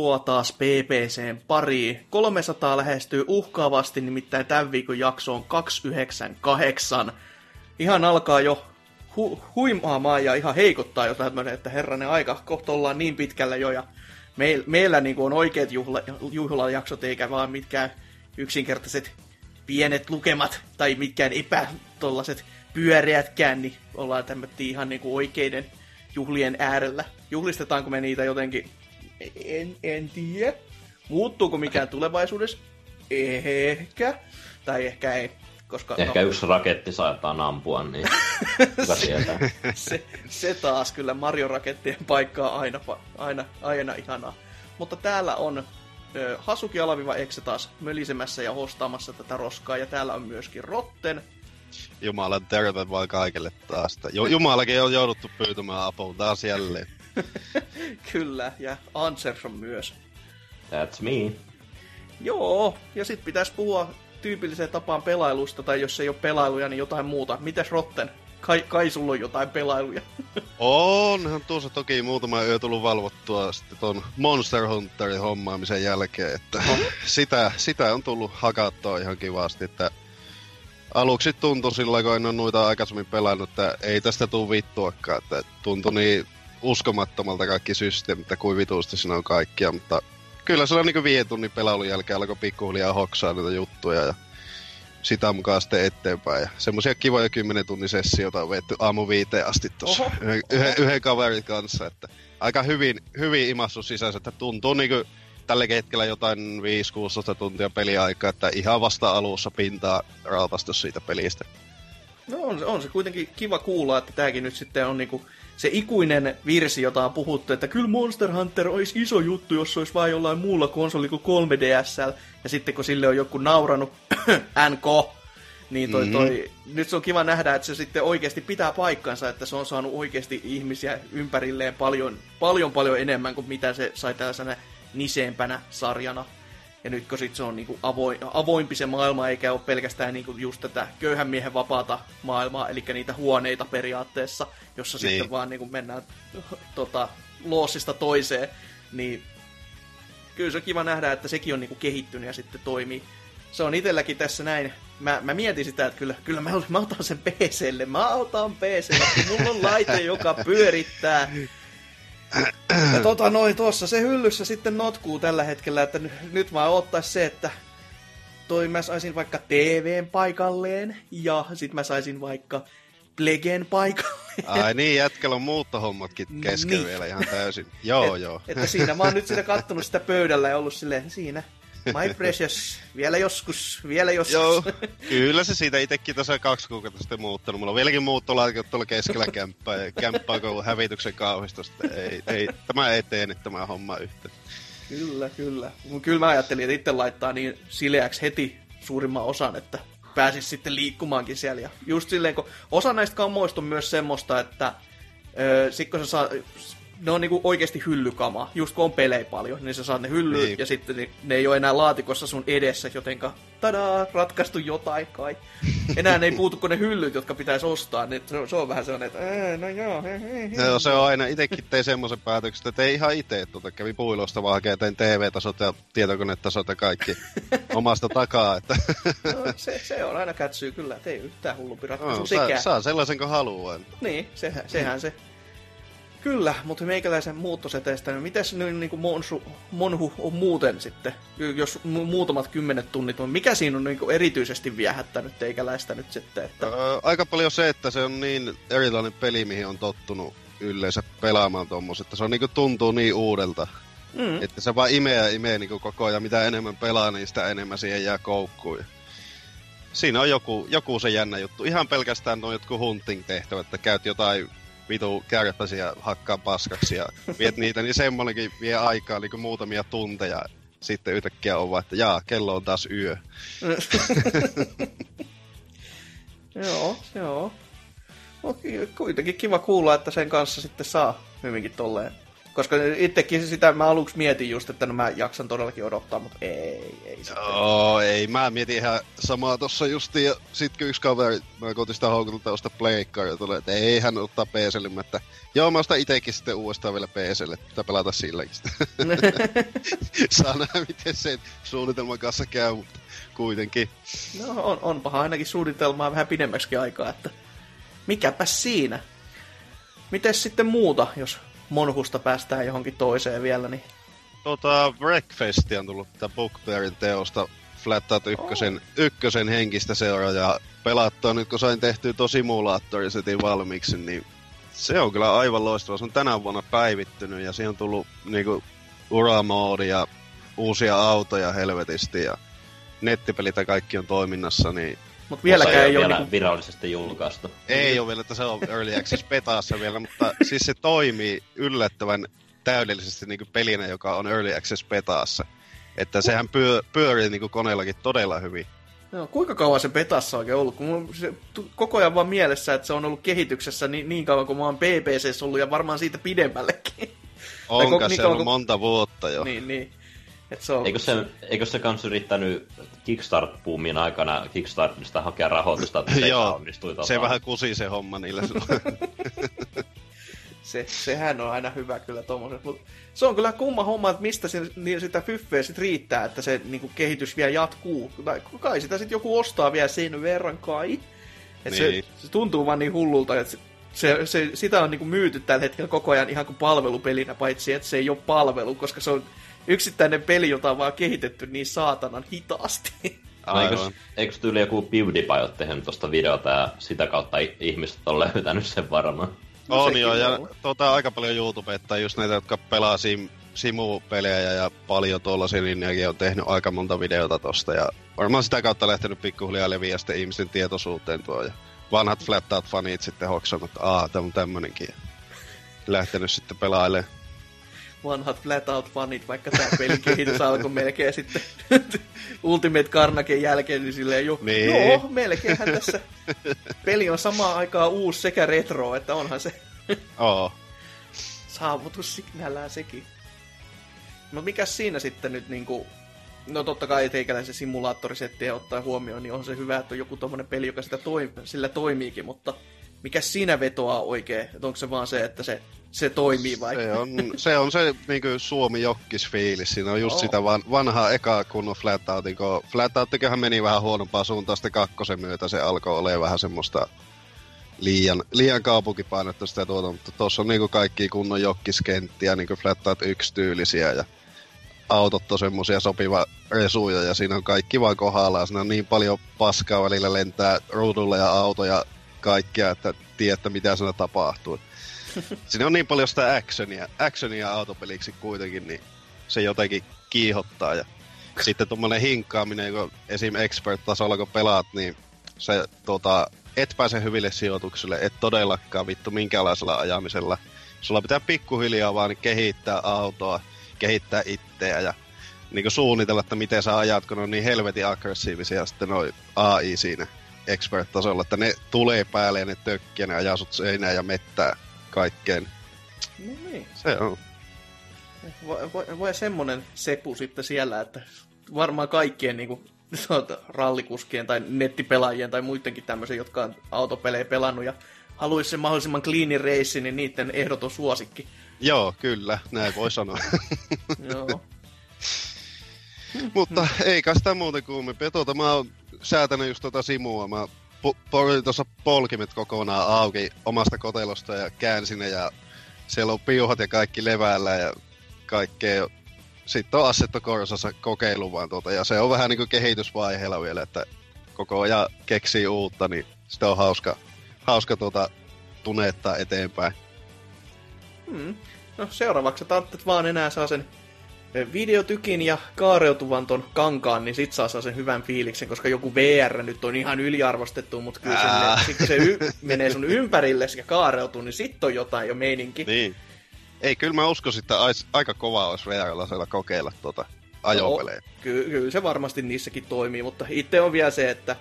Tuloa taas PPCn pariin. 300 lähestyy uhkaavasti, nimittäin tämän viikon jakso on 298. Ihan alkaa jo hu- huimaamaan ja ihan heikottaa jo tämmöinen, että herranen aika, kohta ollaan niin pitkällä jo ja meil- meillä niin on oikeat juhla- juhlajaksot eikä vaan mitkään yksinkertaiset pienet lukemat tai mitkään epä pyöreätkään, niin ollaan tämmöttiin ihan niin oikeiden juhlien äärellä. Juhlistetaanko me niitä jotenkin en, en tiedä. Muuttuuko mikään tulevaisuudessa? Ehkä. Tai ehkä ei. Koska, Ehkä no, yksi raketti saattaa ampua, niin tietää. se, se taas kyllä Mario-rakettien paikkaa aina, aina, aina ihanaa. Mutta täällä on ö, Hasuki Alaviva Exe taas mölisemässä ja hostaamassa tätä roskaa. Ja täällä on myöskin Rotten. Jumalan terve vaan kaikille taas. Jumalakin on jouduttu pyytämään apua taas jälleen. Kyllä, ja Answerson myös. That's me. Joo, ja sitten pitäisi puhua tyypilliseen tapaan pelailusta, tai jos ei ole pelailuja, niin jotain muuta. Mitäs Rotten? Kai, kai sulla on jotain pelailuja. Onhan tuossa toki muutama yö tullut valvottua sitten ton Monster Hunterin hommaamisen jälkeen, että oh. sitä, sitä on tullut hakattua ihan kivasti, että aluksi tuntui sillä, kun en ole noita aikaisemmin pelannut, että ei tästä tule vittuakaan, että tuntui niin uskomattomalta kaikki systeemit ja kuin vituusti siinä on kaikkia, mutta kyllä se on niin viiden tunnin pelailun jälkeen alkoi pikkuhiljaa hoksaa näitä juttuja ja sitä mukaan sitten eteenpäin. Ja semmoisia kivoja kymmenen tunnin sessioita on vetty aamu viiteen asti tuossa yhden, yhden kaverin kanssa, että aika hyvin, hyvin imassu sisänsä, että tuntuu niinku tällä hetkellä jotain 5-16 tuntia peliaikaa, että ihan vasta alussa pintaa raapasta siitä pelistä. No on, on se kuitenkin kiva kuulla, että tämäkin nyt sitten on niinku se ikuinen virsi, jota on puhuttu, että kyllä Monster Hunter olisi iso juttu, jos se olisi vain jollain muulla konsoli kuin 3DSL. Ja sitten kun sille on joku nauranut NK, niin toi, toi, mm-hmm. nyt se on kiva nähdä, että se sitten oikeasti pitää paikkansa, että se on saanut oikeasti ihmisiä ympärilleen paljon, paljon, paljon enemmän kuin mitä se sai tällaisena niseempänä sarjana. Ja nyt kun sit se on niinku avoin, avoimpi se maailma, eikä ole pelkästään niinku just tätä köyhän miehen vapaata maailmaa, eli niitä huoneita periaatteessa, jossa niin. sitten vaan niinku mennään tota, loossista toiseen, niin kyllä se on kiva nähdä, että sekin on niinku kehittynyt ja sitten toimii. Se on itselläkin tässä näin. Mä, mä mietin sitä, että kyllä, kyllä mä, mä otan sen PClle. Mä otan PClle, kun mulla on laite, joka pyörittää ja tota noin, tuossa se hyllyssä sitten notkuu tällä hetkellä, että nyt vaan ottais se, että toi mä saisin vaikka TVn paikalleen ja sit mä saisin vaikka Plegen paikalleen. Ai niin, jätkällä on muuttohommatkin kesken niin. vielä ihan täysin. Joo, Et, joo. Että siinä mä oon nyt sitä kattonut sitä pöydällä ja ollut silleen, siinä, My precious, vielä joskus, vielä joskus. Joo, kyllä se siitä itsekin tässä kaksi kuukautta sitten muuttanut. Mulla on vieläkin muuttolaatikot tuolla keskellä kämppää ja kämppää on hävityksen kauhistusta. Ei, ei, tämä ei tee nyt tämä homma yhtä. Kyllä, kyllä. Kyllä mä ajattelin, että itse laittaa niin sileäksi heti suurimman osan, että pääsis sitten liikkumaankin siellä. Ja just silleen, kun osa näistä kammoista on myös semmoista, että öö, sit kun sä saa, ne on niinku oikeasti hyllykama. Just kun on pelejä paljon, niin sä saat ne hyllyyn niin. ja sitten ne, ne ei ole enää laatikossa sun edessä, jotenka tadaa, ratkaistu jotain kai. Enää ne ei puutu kuin ne hyllyt, jotka pitäisi ostaa. Niin se, on, se on vähän sellainen, että no joo. He, he, he. Se on aina, itekin tein semmoisen päätöksen, että ei ihan itse, tuota, kävi puilosta vaan hakee, tein TV-tasot ja tietokonetasot ja kaikki omasta takaa. Että. no, se, se, on aina kätsyy kyllä, että ei yhtään hullumpi ratkaisu no, saa, saa sellaisen kuin haluaa. Niin, sehän, sehän se. Kyllä, mutta meikäläisen muuttoseteistä, niin mitäs niin kuin Monsu, Monhu on muuten sitten, jos muutamat kymmenet tunnit on, mikä siinä on niin kuin erityisesti viehättänyt teikäläistä nyt sitten? Että... Öö, aika paljon se, että se on niin erilainen peli, mihin on tottunut yleensä pelaamaan tuommoista, että se on niin kuin tuntuu niin uudelta. Mm. Että se vaan imee ja imee niin kuin koko ajan, mitä enemmän pelaa, niin sitä enemmän siihen jää koukkuun. Siinä on joku, joku se jännä juttu. Ihan pelkästään noin jotkut hunting-tehtävät, että käyt jotain vitu kärpäsiä hakkaa paskaksi ja viet niitä, niin semmonenkin vie aikaa niin kuin muutamia tunteja. Sitten yhtäkkiä on vaan, että jaa, kello on taas yö. Joo, joo. No, ki- kuitenkin kiva kuulla, että sen kanssa sitten saa hyvinkin tolleen. Koska itsekin sitä mä aluksi mietin just, että no mä jaksan todellakin odottaa, mutta ei, ei sitten. Joo, ei. Mä mietin ihan samaa tossa justiin, ja sit kun yksi kaveri, mä koitin sitä houkutella ostaa pleikkaria, tulee, että ei hän ottaa PClle, että joo, mä ostan itekin sitten uudestaan vielä PClle, pitää pelata silläkin sitten. Saa nähdä, miten se suunnitelman kanssa käy, mutta kuitenkin. No on, onpahan ainakin suunnitelmaa vähän pidemmäksi aikaa, että mikäpä siinä. Mites sitten muuta, jos Monhusta päästään johonkin toiseen vielä, niin Tota, Breakfastia on tullut tätä Bookbearin teosta Flat Out ykkösen, oh. ykkösen henkistä seuraa ja pelattua nyt kun sain tehtyä tuo simulaattorisetin valmiiksi, niin se on kyllä aivan loistava. Se on tänä vuonna päivittynyt ja siihen on tullut niinku uramoodi ja uusia autoja helvetisti ja nettipelit ja kaikki on toiminnassa, niin mutta vieläkään ei, ei ole vielä niinku... virallisesti julkaistu. ei ole vielä, että se on Early Access betaassa vielä, mutta siis se toimii yllättävän täydellisesti niin kuin pelinä, joka on Early Access betaassa. Että sehän pyö, pyörii niin kuin koneellakin todella hyvin. No, kuinka kauan se betassa oikein ollut? Kun mulla on se koko ajan vaan mielessä, että se on ollut kehityksessä niin, niin kauan kuin mä oon BBCssä ollut ja varmaan siitä pidemmällekin. Onko niin se kauan ollut kuin- monta vuotta jo? niin, niin. Et se on... Eikö se, eikö se kans yrittänyt Kickstart-boomin aikana Kickstartista hakea rahoitusta, että se Joo, onnistui tota- se vähän kusi se homma niillä. Se, sehän on aina hyvä kyllä tommoset, mutta se on kyllä kumma homma, että mistä se, niin sitä fyffeä sit riittää, että se niin kehitys vielä jatkuu. Tai kai sitä sitten joku ostaa vielä sen verran kai. Et Niin. se, se, tuntuu vaan niin hullulta, että se, se, se, sitä on niin myyty tällä hetkellä koko ajan ihan kuin palvelupelinä, paitsi että se ei ole palvelu, koska se on yksittäinen peli, jota on vaan kehitetty niin saatanan hitaasti. No, eikös, Aivan. eikös tyyli joku PewDiePie ole tehnyt tosta videota ja sitä kautta ihmiset on löytänyt sen varmaan? No on sekin joo, ja tota, aika paljon YouTubetta, just näitä, jotka pelaa sim, simu-pelejä ja paljon tuollaisia, niin nekin on tehnyt aika monta videota tosta. Ja varmaan sitä kautta lähtenyt pikkuhiljaa leviä sitten ihmisten tietoisuuteen tuo. Ja vanhat flat fanit sitten hoksannut, että aah, tämä on tämmönenkin. Ja lähtenyt sitten pelailemaan. Vanhat flat out fanit, vaikka tämä pelin kehitys alkoi melkein sitten Ultimate Carnagen jälkeen, niin silleen jo, Niin. joo, melkeinhän tässä peli on samaan aikaan uusi sekä retro, että onhan se Oo. saavutus sinällään sekin. No mikä siinä sitten nyt niinku, no totta kai teikäläisen simulaattorisettiä ottaa huomioon, niin on se hyvä, että on joku tommonen peli, joka sitä toim- sillä toimiikin, mutta mikä siinä vetoaa oikein? Että onko se vaan se, että se, se toimii vai? Se on se, on se niinku Suomi jokkis fiilis. Siinä on just Oo. sitä van, vanhaa ekaa kunnon flat outin, kun flat meni vähän huonompaan suuntaan sitten kakkosen myötä. Se alkoi olemaan vähän semmoista liian, liian kaupunkipainotteista ja tuota, mutta tuossa on niinku kaikki kunnon jokkiskenttiä, niinku flat out yksi tyylisiä ja autot on semmosia sopiva resuja ja siinä on kaikki vaan kohdallaan. Siinä on niin paljon paskaa välillä lentää ruudulla ja autoja kaikkea, että tiedätte mitä siinä tapahtuu. Siinä on niin paljon sitä actionia, actionia autopeliksi kuitenkin, niin se jotenkin kiihottaa. Ja sitten tuommoinen hinkkaaminen, kun esim. expert-tasolla kun pelaat, niin se tota, et pääse hyville sijoituksille, et todellakaan vittu minkäänlaisella ajamisella. Sulla pitää pikkuhiljaa vaan kehittää autoa, kehittää itseä ja niin kuin suunnitella, että miten sä ajat, kun ne on niin helvetin aggressiivisia sitten noi AI siinä expert-tasolla, että ne tulee päälle ja ne tökkii ja ne ajaa sut seinään ja mettää kaikkeen. No niin. Se on. Voi, voi, voi semmonen sepu sitten siellä, että varmaan kaikkien niinku, tuota, rallikuskien tai nettipelaajien tai muidenkin tämmöisen, jotka on autopelejä pelannut ja haluaisi sen mahdollisimman cleanin reissin, niin niiden ehdoton suosikki. Joo, kyllä, näin voi sanoa. Joo. Mutta eikä sitä muuten kuumempi. Tuota, mä oon säätänyt just tota simua. Mä po- tuossa polkimet kokonaan auki omasta kotelosta ja käänsin ne ja siellä on piuhat ja kaikki leväällä ja kaikkea. Sitten on Assetto Corsassa kokeilu vaan tuota, ja se on vähän niinku kehitysvaiheella vielä, että koko ajan keksii uutta, niin sitä on hauska, hauska tuota tunettaa eteenpäin. Hmm. No seuraavaksi tarvitset vaan enää saa sen videotykin ja kaareutuvan ton kankaan, niin sit saa sen hyvän fiiliksen, koska joku VR nyt on ihan yliarvostettu, mutta kyllä Ää. se, sit kun se y- menee sun ympärille ja kaareutuu, niin sit on jotain jo meininki. Niin. Ei, kyllä mä uskoisin, että ais, aika kova olisi VR-lasella kokeilla tuota ajopelejä. Ky- kyllä se varmasti niissäkin toimii, mutta itse on vielä se, että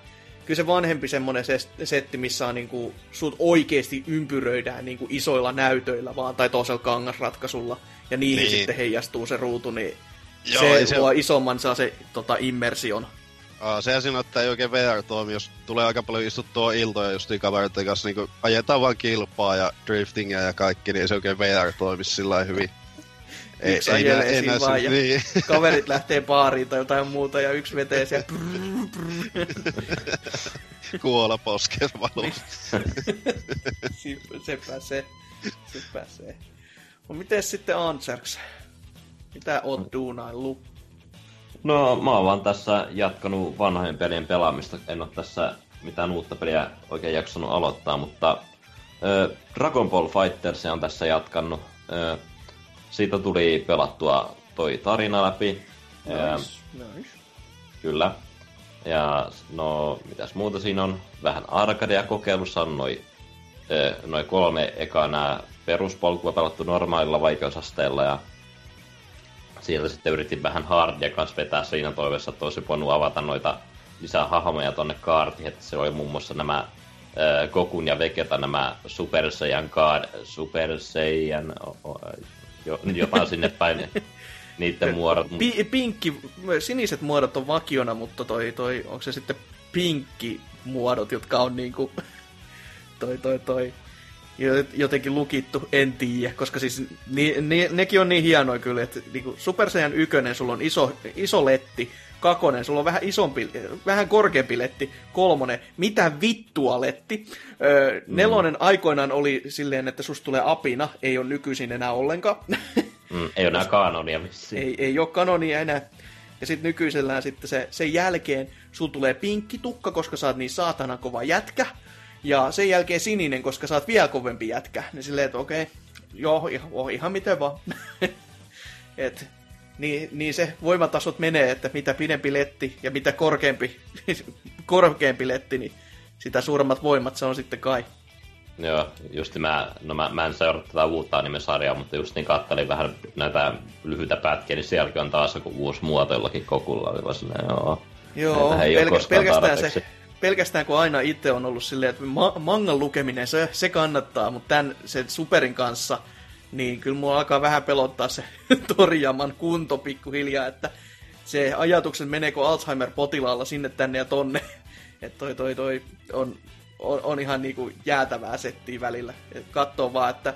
kyllä se vanhempi semmonen setti, missä on niinku, sut oikeesti ympyröidään niinku isoilla näytöillä vaan, tai toisella kangasratkaisulla, ja niihin niin. sitten heijastuu se ruutu, niin Joo, se, se luo isomman saa se tota, immersion. Aa, sehän siinä, että ei oikein VR toimi, jos tulee aika paljon istuttua iltoja just kavereiden kanssa, niin ajetaan vaan kilpaa ja driftingia ja kaikki, niin ei se oikein VR toimi sillä hyvin. Ei, yksi ei, ajelee ei, siinä vaan ja niin. kaverit lähtee baariin tai jotain muuta ja yksi vetee siellä Kuola posken valossa. se pääsee. Se pääsee. No miten sitten Anserks? Mitä oot duunaillut? No mä oon vaan tässä jatkanut vanhojen pelien pelaamista. En ole tässä mitään uutta peliä oikein jaksanut aloittaa, mutta äh, Dragon Ball Fighters on tässä jatkanut. Äh, siitä tuli pelattua toi tarina läpi. Nice, nice. Kyllä. Ja no, mitäs muuta siinä on? Vähän arcadea kokeilussa on noin noi kolme ekaa nää peruspolkua pelattu normaalilla vaikeusasteella ja sieltä sitten yritin vähän hardia kanssa vetää siinä toiveessa, että olisi voinut avata noita lisää hahmoja tonne kaartiin, että se oli muun muassa nämä äh, Kokun ja Vegeta, nämä Super Saiyan Card, Super Saiyan, jo, jotain sinne päin niiden muodot. P- pinkki, siniset muodot on vakiona, mutta toi, toi, onko se sitten pinkki muodot, jotka on niinku, toi, toi, toi, jotenkin lukittu, en tiedä, koska siis ni, ni, nekin on niin hienoja kyllä, että niinku Super Saiyan 1, sulla on iso, iso letti, kakonen, sulla on vähän isompi, vähän korkeampi letti, kolmonen, mitä vittua letti. Öö, mm. Nelonen aikoinaan oli silleen, että susta tulee apina, ei ole nykyisin enää ollenkaan. Mm, ei ole enää kanonia missä. Ei, ei ole kanonia enää. Ja sitten nykyisellään sitten se, sen jälkeen sulla tulee pinkki tukka, koska sä oot niin saatana kova jätkä. Ja sen jälkeen sininen, koska sä oot vielä kovempi jätkä. Niin silleen, että okei, okay, joo, ihan, oh, ihan miten vaan. Et, niin, niin se voimatasot menee, että mitä pidempi letti ja mitä korkeampi, korkeampi letti, niin sitä suuremmat voimat se on sitten kai. Joo, just mä, no mä, mä en seuraa tätä uutta animesarjaa, mutta just niin kattelin vähän näitä lyhyitä pätkiä, niin sielläkin on taas joku uusi muoto jollakin kokulla. Oli vaan joo, joo pelkä, pelkästään se, pelkästään kun aina itse on ollut silleen, että ma- mangan lukeminen, se, se kannattaa, mutta tämän sen superin kanssa, niin kyllä mua alkaa vähän pelottaa se Torijaman kunto pikkuhiljaa, että se ajatuksen meneekö Alzheimer-potilaalla sinne tänne ja tonne. Että toi, toi, toi on, on, on ihan niinku jäätävää settiä välillä. Katsoo vaan, että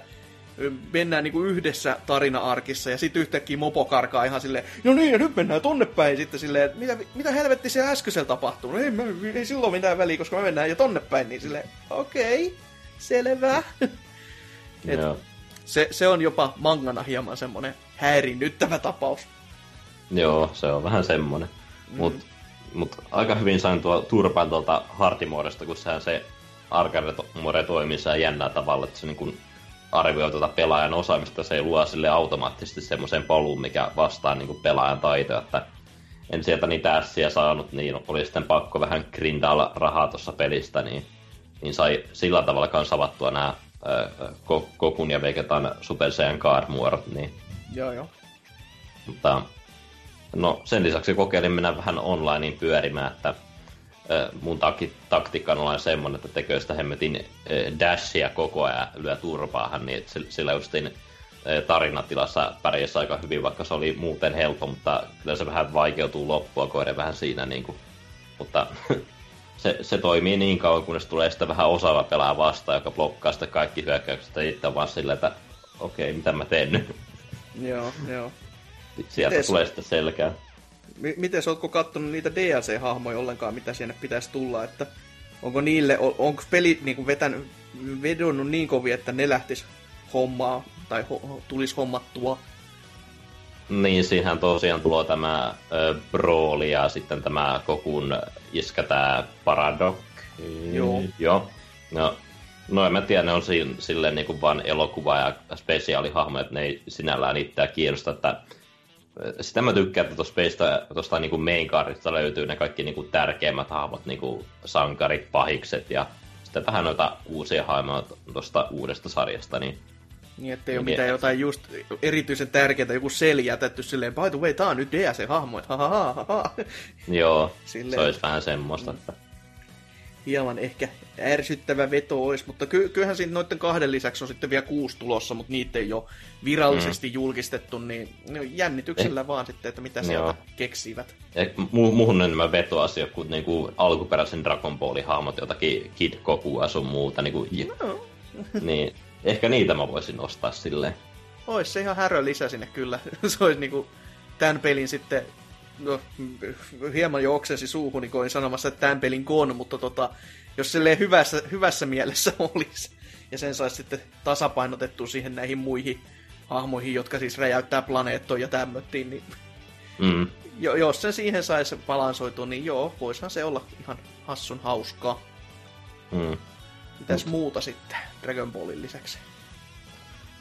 mennään niinku yhdessä tarina-arkissa ja sitten yhtäkkiä mopo karkaa ihan silleen, no niin, ja nyt mennään tonne päin. Sitten silleen, että mitä, mitä helvetti se äskeisellä tapahtuu? No ei, ei silloin mitään väliä, koska me mennään jo tonne päin. Niin silleen, okei, okay, selvä. Et se, se on jopa mangana hieman semmonen häirinnyttävä tapaus. Joo, se on vähän semmonen. Mm. Mut, mut aika hyvin sain tuo turpaan tuolta hartimuodosta, kun sehän se arcade toimii jännää tavalla, että se niin kun arvioi tuota pelaajan osaamista, se ei luo sille automaattisesti semmoisen polun, mikä vastaa niin pelaajan taitoja, että en sieltä niitä ässiä saanut, niin oli sitten pakko vähän grindailla rahaa tuossa pelistä, niin, niin sai sillä tavalla kanssa avattua nämä Kokun ja Vegetan Super Saiyan Card-muodot, niin... Joo, joo. Mutta no, sen lisäksi kokeilin mennä vähän onlineen pyörimään, että mun taktiikka on semmonen, että tekee sitä hemmetin dashia koko ajan lyö turpaahan, niin että sillä justiin tarinatilassa pärjäsi aika hyvin, vaikka se oli muuten helppo, mutta kyllä se vähän vaikeutuu loppua kohden vähän siinä, niin kuin, mutta se, se toimii niin kauan, kunnes tulee sitten vähän osaava pelaa vastaan, joka blokkaa sitten kaikki hyökkäykset ja itse vaan silleen, että okei, okay, mitä mä teen nyt? Joo, joo. Sieltä Mites, tulee sitten selkää. M- miten ootko kattonut niitä DLC-hahmoja ollenkaan, mitä sinne pitäisi tulla, että onko niille, onko peli niin kuin vetänyt, vedonnut niin kovin, että ne lähtis hommaa tai ho, tulisi hommattua niin, siihen tosiaan tulo tämä ö, Broly ja sitten tämä Kokun iskä tämä Paradok. Joo. Joo. No, no en mä tiedä, ne on si- silleen niin kuin vaan elokuva ja spesiaalihahmo, että ne ei sinällään itseä kiinnosta, että sitä mä tykkään, että tuosta tuosta niin main cardista löytyy ne kaikki niin kuin tärkeimmät hahmot, niin kuin sankarit, pahikset ja sitten vähän noita uusia hahmoja tuosta uudesta sarjasta, niin niin, ettei ole mitään jotain just erityisen tärkeää, joku sel jätetty silleen, by the way, tää on nyt DLC-hahmo, että ha, ha, ha, ha. Joo, silleen. se olisi vähän semmoista. Että... hieman ehkä ärsyttävä veto olisi, mutta ky- kyllähän siinä noiden kahden lisäksi on sitten vielä kuusi tulossa, mutta niitä ei ole virallisesti mm. julkistettu, niin no, jännityksellä eh. vaan sitten, että mitä Joo. sieltä keksivät. Eh, mu- muuhun enemmän vetoasia kuin niinku alkuperäisen Dragon Ballin hahmot, jotakin Kid Kokua sun muuta. Niinku, no. niin, ehkä niitä mä voisin nostaa silleen. Ois se ihan härö lisä sinne kyllä. se olisi niinku tämän pelin sitten no, hieman jo oksensi suuhuni, kun olin sanomassa, että tämän pelin kon, mutta tota, jos se hyvässä, hyvässä mielessä olisi, ja sen saisi sitten tasapainotettua siihen näihin muihin hahmoihin, jotka siis räjäyttää planeettoja ja tämmöttiin, niin mm. jo, jos sen siihen saisi balansoitua, niin joo, voisihan se olla ihan hassun hauskaa. Mm. Mitäs mm. muuta sitten Dragon Ballin lisäksi?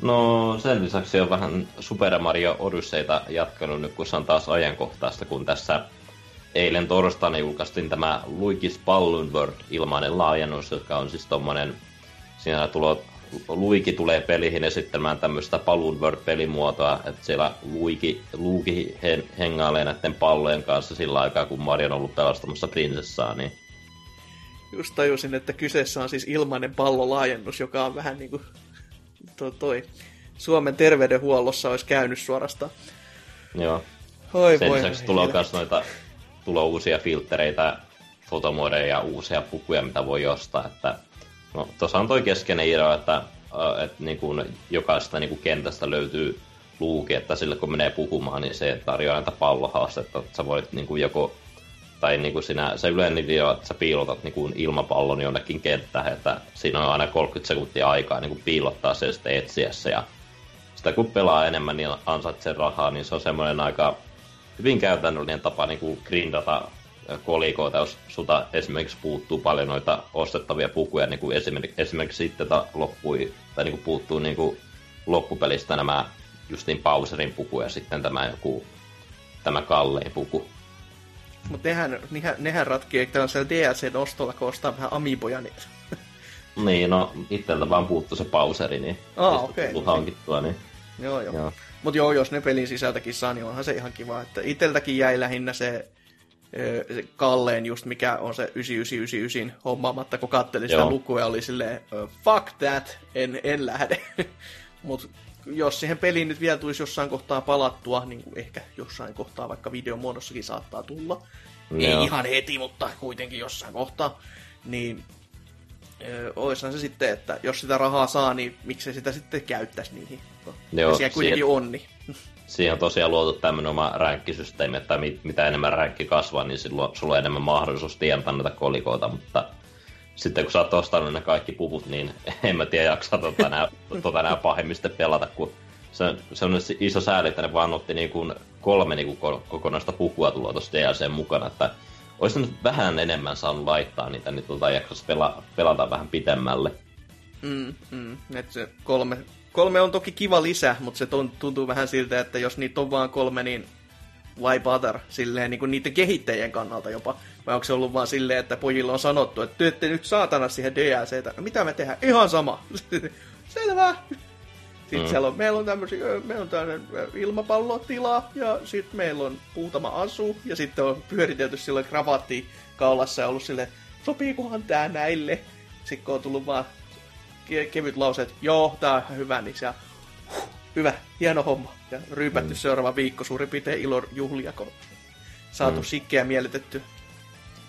No sen lisäksi on vähän Super Mario Odysseyta jatkanut nyt, kun se on taas ajankohtaista, kun tässä eilen torstaina julkaistiin tämä Luigi's Balloon World ilmainen laajennus, joka on siis tommonen, siinä tulo, Luigi tulee peliin esittämään tämmöistä Balloon World-pelimuotoa, että siellä Luigi, Luigi hengailee näiden pallojen kanssa sillä aikaa, kun Mario on ollut pelastamassa prinsessaa, niin Just tajusin, että kyseessä on siis ilmainen pallolaajennus, joka on vähän niinku to, toi Suomen terveydenhuollossa olisi käynyt suorastaan. Joo. Oi Sen voi lisäksi tulee myös noita tulo uusia filtreitä, fotomodeja ja uusia pukuja, mitä voi ostaa. Että, no, tuossa on toi keskeinen idea, että, äh, että niin kuin jokaisesta niin kuin kentästä löytyy luuki, että sillä kun menee puhumaan, niin se tarjoaa näitä pallohaastetta, että sä voit niin kuin joko tai niin kuin sinä, se yleinen idea, että sä piilotat niin kuin ilmapallon jonnekin kenttään, että siinä on aina 30 sekuntia aikaa niin kuin piilottaa se sitten etsiä se, ja sitä kun pelaa enemmän, niin ansaitsee rahaa, niin se on semmoinen aika hyvin käytännöllinen tapa niin kuin grindata kolikoita, jos sulta esimerkiksi puuttuu paljon noita ostettavia pukuja, niin kuin esimerkiksi, esimerkiksi sitten loppui, tai niin kuin puuttuu niin kuin loppupelistä nämä justiin Bowserin puku ja sitten tämä joku tämä kallein puku. Mutta nehän, nehän, nehän ratkii tällaisella DLC-nostolla, kun ostaa vähän amiiboja. Niin... niin, no itseltä vaan puuttuu se pauseri, niin okei. Okay, hankittua, niin... Joo, joo. joo. Mutta joo, jos ne pelin sisältäkin saa, niin onhan se ihan kiva. Että iteltäkin jäi lähinnä se, se Kalleen just, mikä on se 9999 hommaamatta, kun kattelin sitä lukua ja oli silleen, fuck that, en, en lähde. Mutta jos siihen peliin nyt vielä tulisi jossain kohtaa palattua, niin kuin ehkä jossain kohtaa vaikka videomuodossakin saattaa tulla, no. ei ihan heti, mutta kuitenkin jossain kohtaa, niin oishan se sitten, että jos sitä rahaa saa, niin miksei sitä sitten käyttäisi niihin. Joo, ja siellä kuitenkin siihen, on, niin. Siihen on tosiaan luotu tämmöinen oma ränkkisysteemi, että mitä enemmän ränkki kasvaa, niin silloin sulla on enemmän mahdollisuus tienata näitä kolikoita, mutta sitten kun sä oot ostanut ne kaikki puvut, niin en mä tiedä jaksaa tota nää, tota nää pahemmin sitten pelata, kun se, se on iso sääli, että ne vaan otti niin kuin kolme niin kuin kokonaista pukua tuloa tuossa DLC mukana, että olisi nyt vähän enemmän saanut laittaa niitä, niin tota jaksaisi pela, pelata vähän pitemmälle. Mm, mm. Et se kolme, kolme on toki kiva lisä, mutta se tuntuu vähän siltä, että jos niitä on vaan kolme, niin why bother, silleen niin kuin niiden kehittäjien kannalta jopa. Vai onko se ollut vaan silleen, että pojilla on sanottu, että työtte nyt saatana siihen DLCtä. No mitä me tehdään? Ihan sama. Selvä. Sitten mm. siellä on, meillä on tämmöisiä, meillä on tämmöinen ilmapallotila, ja sitten meillä on muutama asu, ja sitten on pyöritelty silloin kravatti kaulassa ja ollut silleen, sopiikohan tää näille? Sitten kun on tullut vaan ke- kevyt lause, että joo, tää on ihan hyvä, niin huh, hyvä, hieno homma. Ja ryypätty mm. seuraava viikko suurin piirtein ilon juhlia, kun saatu mm. sikkeä miellytetty.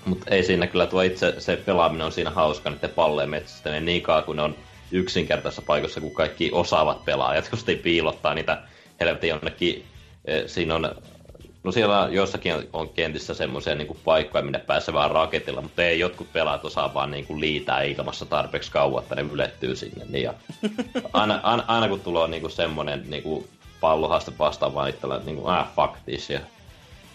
Mutta ei siinä kyllä tuo itse se pelaaminen on siinä hauska niiden palleen metsästäminen niin kauan, kun ne on yksinkertaisessa paikassa, kun kaikki osaavat pelaajat, jos ei piilottaa niitä helvetin jonnekin. Eh, siinä on, no siellä joissakin on kentissä semmoisia niin paikkoja, minne pääsee vaan raketilla, mutta ei jotkut pelaajat osaa vaan niin kuin liitää ilmassa tarpeeksi kauan, että ne ylettyy sinne. Niin ja aina, aina, aina, kun tulee niin kuin semmoinen niin kuin pallohaaste vastaan vaan itsellä, niin kuin, ah, fuck this, ja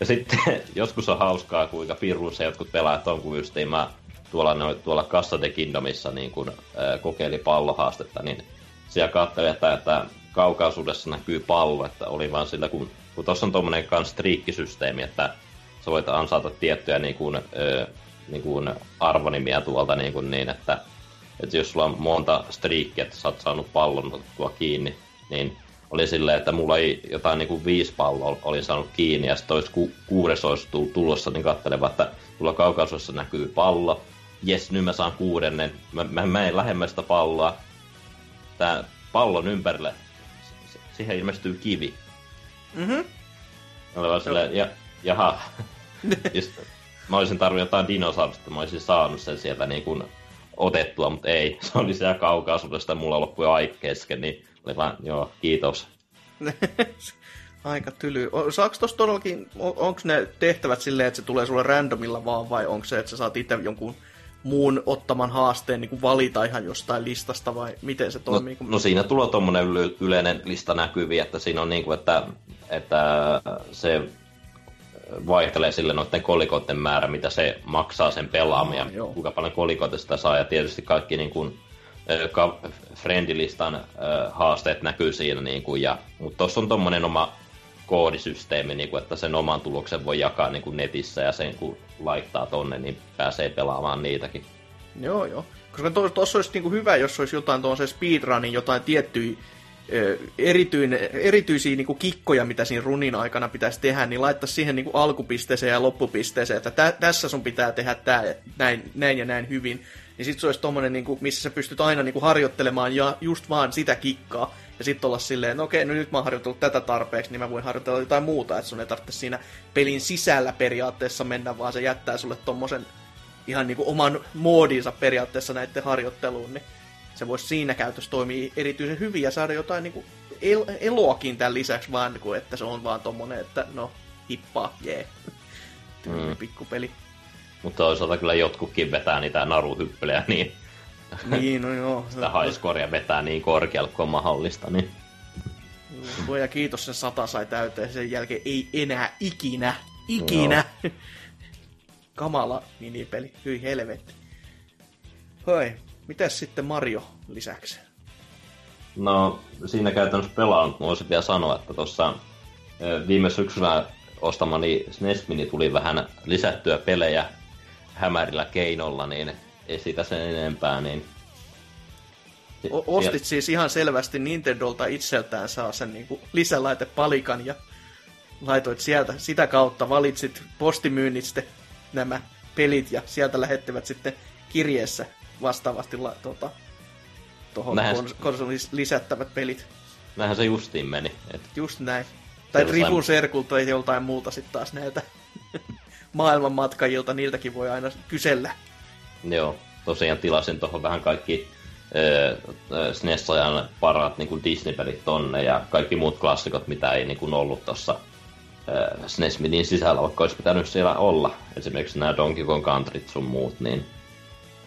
ja sitten joskus on hauskaa, kuinka se jotkut pelaajat on, kun justiin mä tuolla, no, tuolla Cassa de Kingdomissa niin kun, äh, kokeili pallohaastetta, niin siellä katselin, että, että kaukaisuudessa näkyy pallo, että oli vaan sillä, kun, kun tuossa on tuommoinen kans triikkisysteemi, että sä voit ansata tiettyjä niin kuin, äh, niin kuin arvonimiä tuolta niin, kuin niin että, että jos sulla on monta striikkiä, että sä oot saanut pallon otettua kiinni, niin oli silleen, että mulla ei jotain niin kuin viisi palloa olin saanut kiinni ja sitten olisi ku, kuudes olisi tulossa, niin katseleva, että tuolla kaukaisuudessa näkyy pallo, jes, nyt mä saan kuudennen. Mä, mä menen lähemmästä palloa. Tää pallon ympärille, siihen ilmestyy kivi. Mhm. Oli vaan silleen, ja, jaha. Just, mä olisin tarvinnut jotain dinosaurusta, mä olisin saanut sen sieltä niin kuin otettua, mutta ei. Se oli siellä kaukaisuudesta mulla loppui aika kesken, niin oli vaan, joo, kiitos. Aika tyly. Saako tuossa todellakin, onko ne tehtävät silleen, että se tulee sulle randomilla vaan, vai onko se, että sä saat itse jonkun muun ottaman haasteen niin kuin valita ihan jostain listasta, vai miten se No, toimii? kun... no siinä tulee tuommoinen yle- yleinen lista näkyviin, että siinä on niin kuin, että, että se vaihtelee sille noiden kolikoiden määrä, mitä se maksaa sen pelaamia, Aa, joo. kuinka paljon kolikoita sitä saa, ja tietysti kaikki niin kuin, friendilistan haasteet näkyy siinä, niin kuin, ja, mutta tuossa on tuommoinen oma koodisysteemi, niin kuin, että sen oman tuloksen voi jakaa niin kuin netissä, ja sen kun laittaa tonne, niin pääsee pelaamaan niitäkin. Joo, joo. Koska tuossa olisi niinku hyvä, jos olisi jotain tuollaisen speedrunin, jotain tiettyjä erityinen, erityisiä niinku kikkoja, mitä siinä runin aikana pitäisi tehdä, niin laittaisi siihen niinku alkupisteeseen ja loppupisteeseen, että tä, tässä sun pitää tehdä tää, näin, näin ja näin hyvin. Niin sitten se olisi tommonen, niinku, missä sä pystyt aina niinku harjoittelemaan ja just vaan sitä kikkaa. Ja sitten olla silleen, no okei, no nyt mä oon harjoitellut tätä tarpeeksi, niin mä voin harjoitella jotain muuta, että sun ei tarvitse siinä pelin sisällä periaatteessa mennä, vaan se jättää sulle tommosen ihan niin kuin oman moodinsa periaatteessa näiden harjoitteluun, niin se voisi siinä käytössä toimia erityisen hyvin ja saada jotain niin kuin el- eloakin tämän lisäksi, vaan kuin, että se on vaan tommonen, että no, hippaa, jee. Tyylinen Mm. pikkupeli. Mutta toisaalta kyllä jotkutkin vetää niitä naruhyppelyjä, niin Niin, no joo. sitä highscorea vetää niin korkealle kuin mahdollista, niin Voi ja kiitos sen sata sai täyteen, sen jälkeen ei enää ikinä, ikinä. Kamala minipeli, hyi helvetti. Hoi, mitäs sitten Mario lisäksi? No, siinä käytännössä pelannut, voisin vielä sanoa, että tuossa viime syksynä ostamani SNES Mini tuli vähän lisättyä pelejä hämärillä keinolla, niin ei siitä sen enempää, niin... O- ostit siis ihan selvästi Nintendolta itseltään saa sen niinku lisälaitepalikan ja laitoit sieltä sitä kautta, valitsit postimyynnistä nämä pelit ja sieltä lähettivät sitten kirjeessä vastaavasti la- tota, tuohon kons- konsolin lisättävät pelit. Näinhän se justiin meni. Et, Just näin. Tai Rifun serkulta tai joltain muuta sitten taas näiltä maailmanmatkajilta, niiltäkin voi aina kysellä. Joo, tosiaan tilasin tuohon vähän kaikki äh, SNES-ajan parat niin kuin Disney-pelit tonne ja kaikki muut klassikot, mitä ei niin kuin ollut tuossa äh, SNES Minin sisällä, vaikka olisi pitänyt siellä olla. Esimerkiksi nämä Donkey Kong Countryt sun muut, niin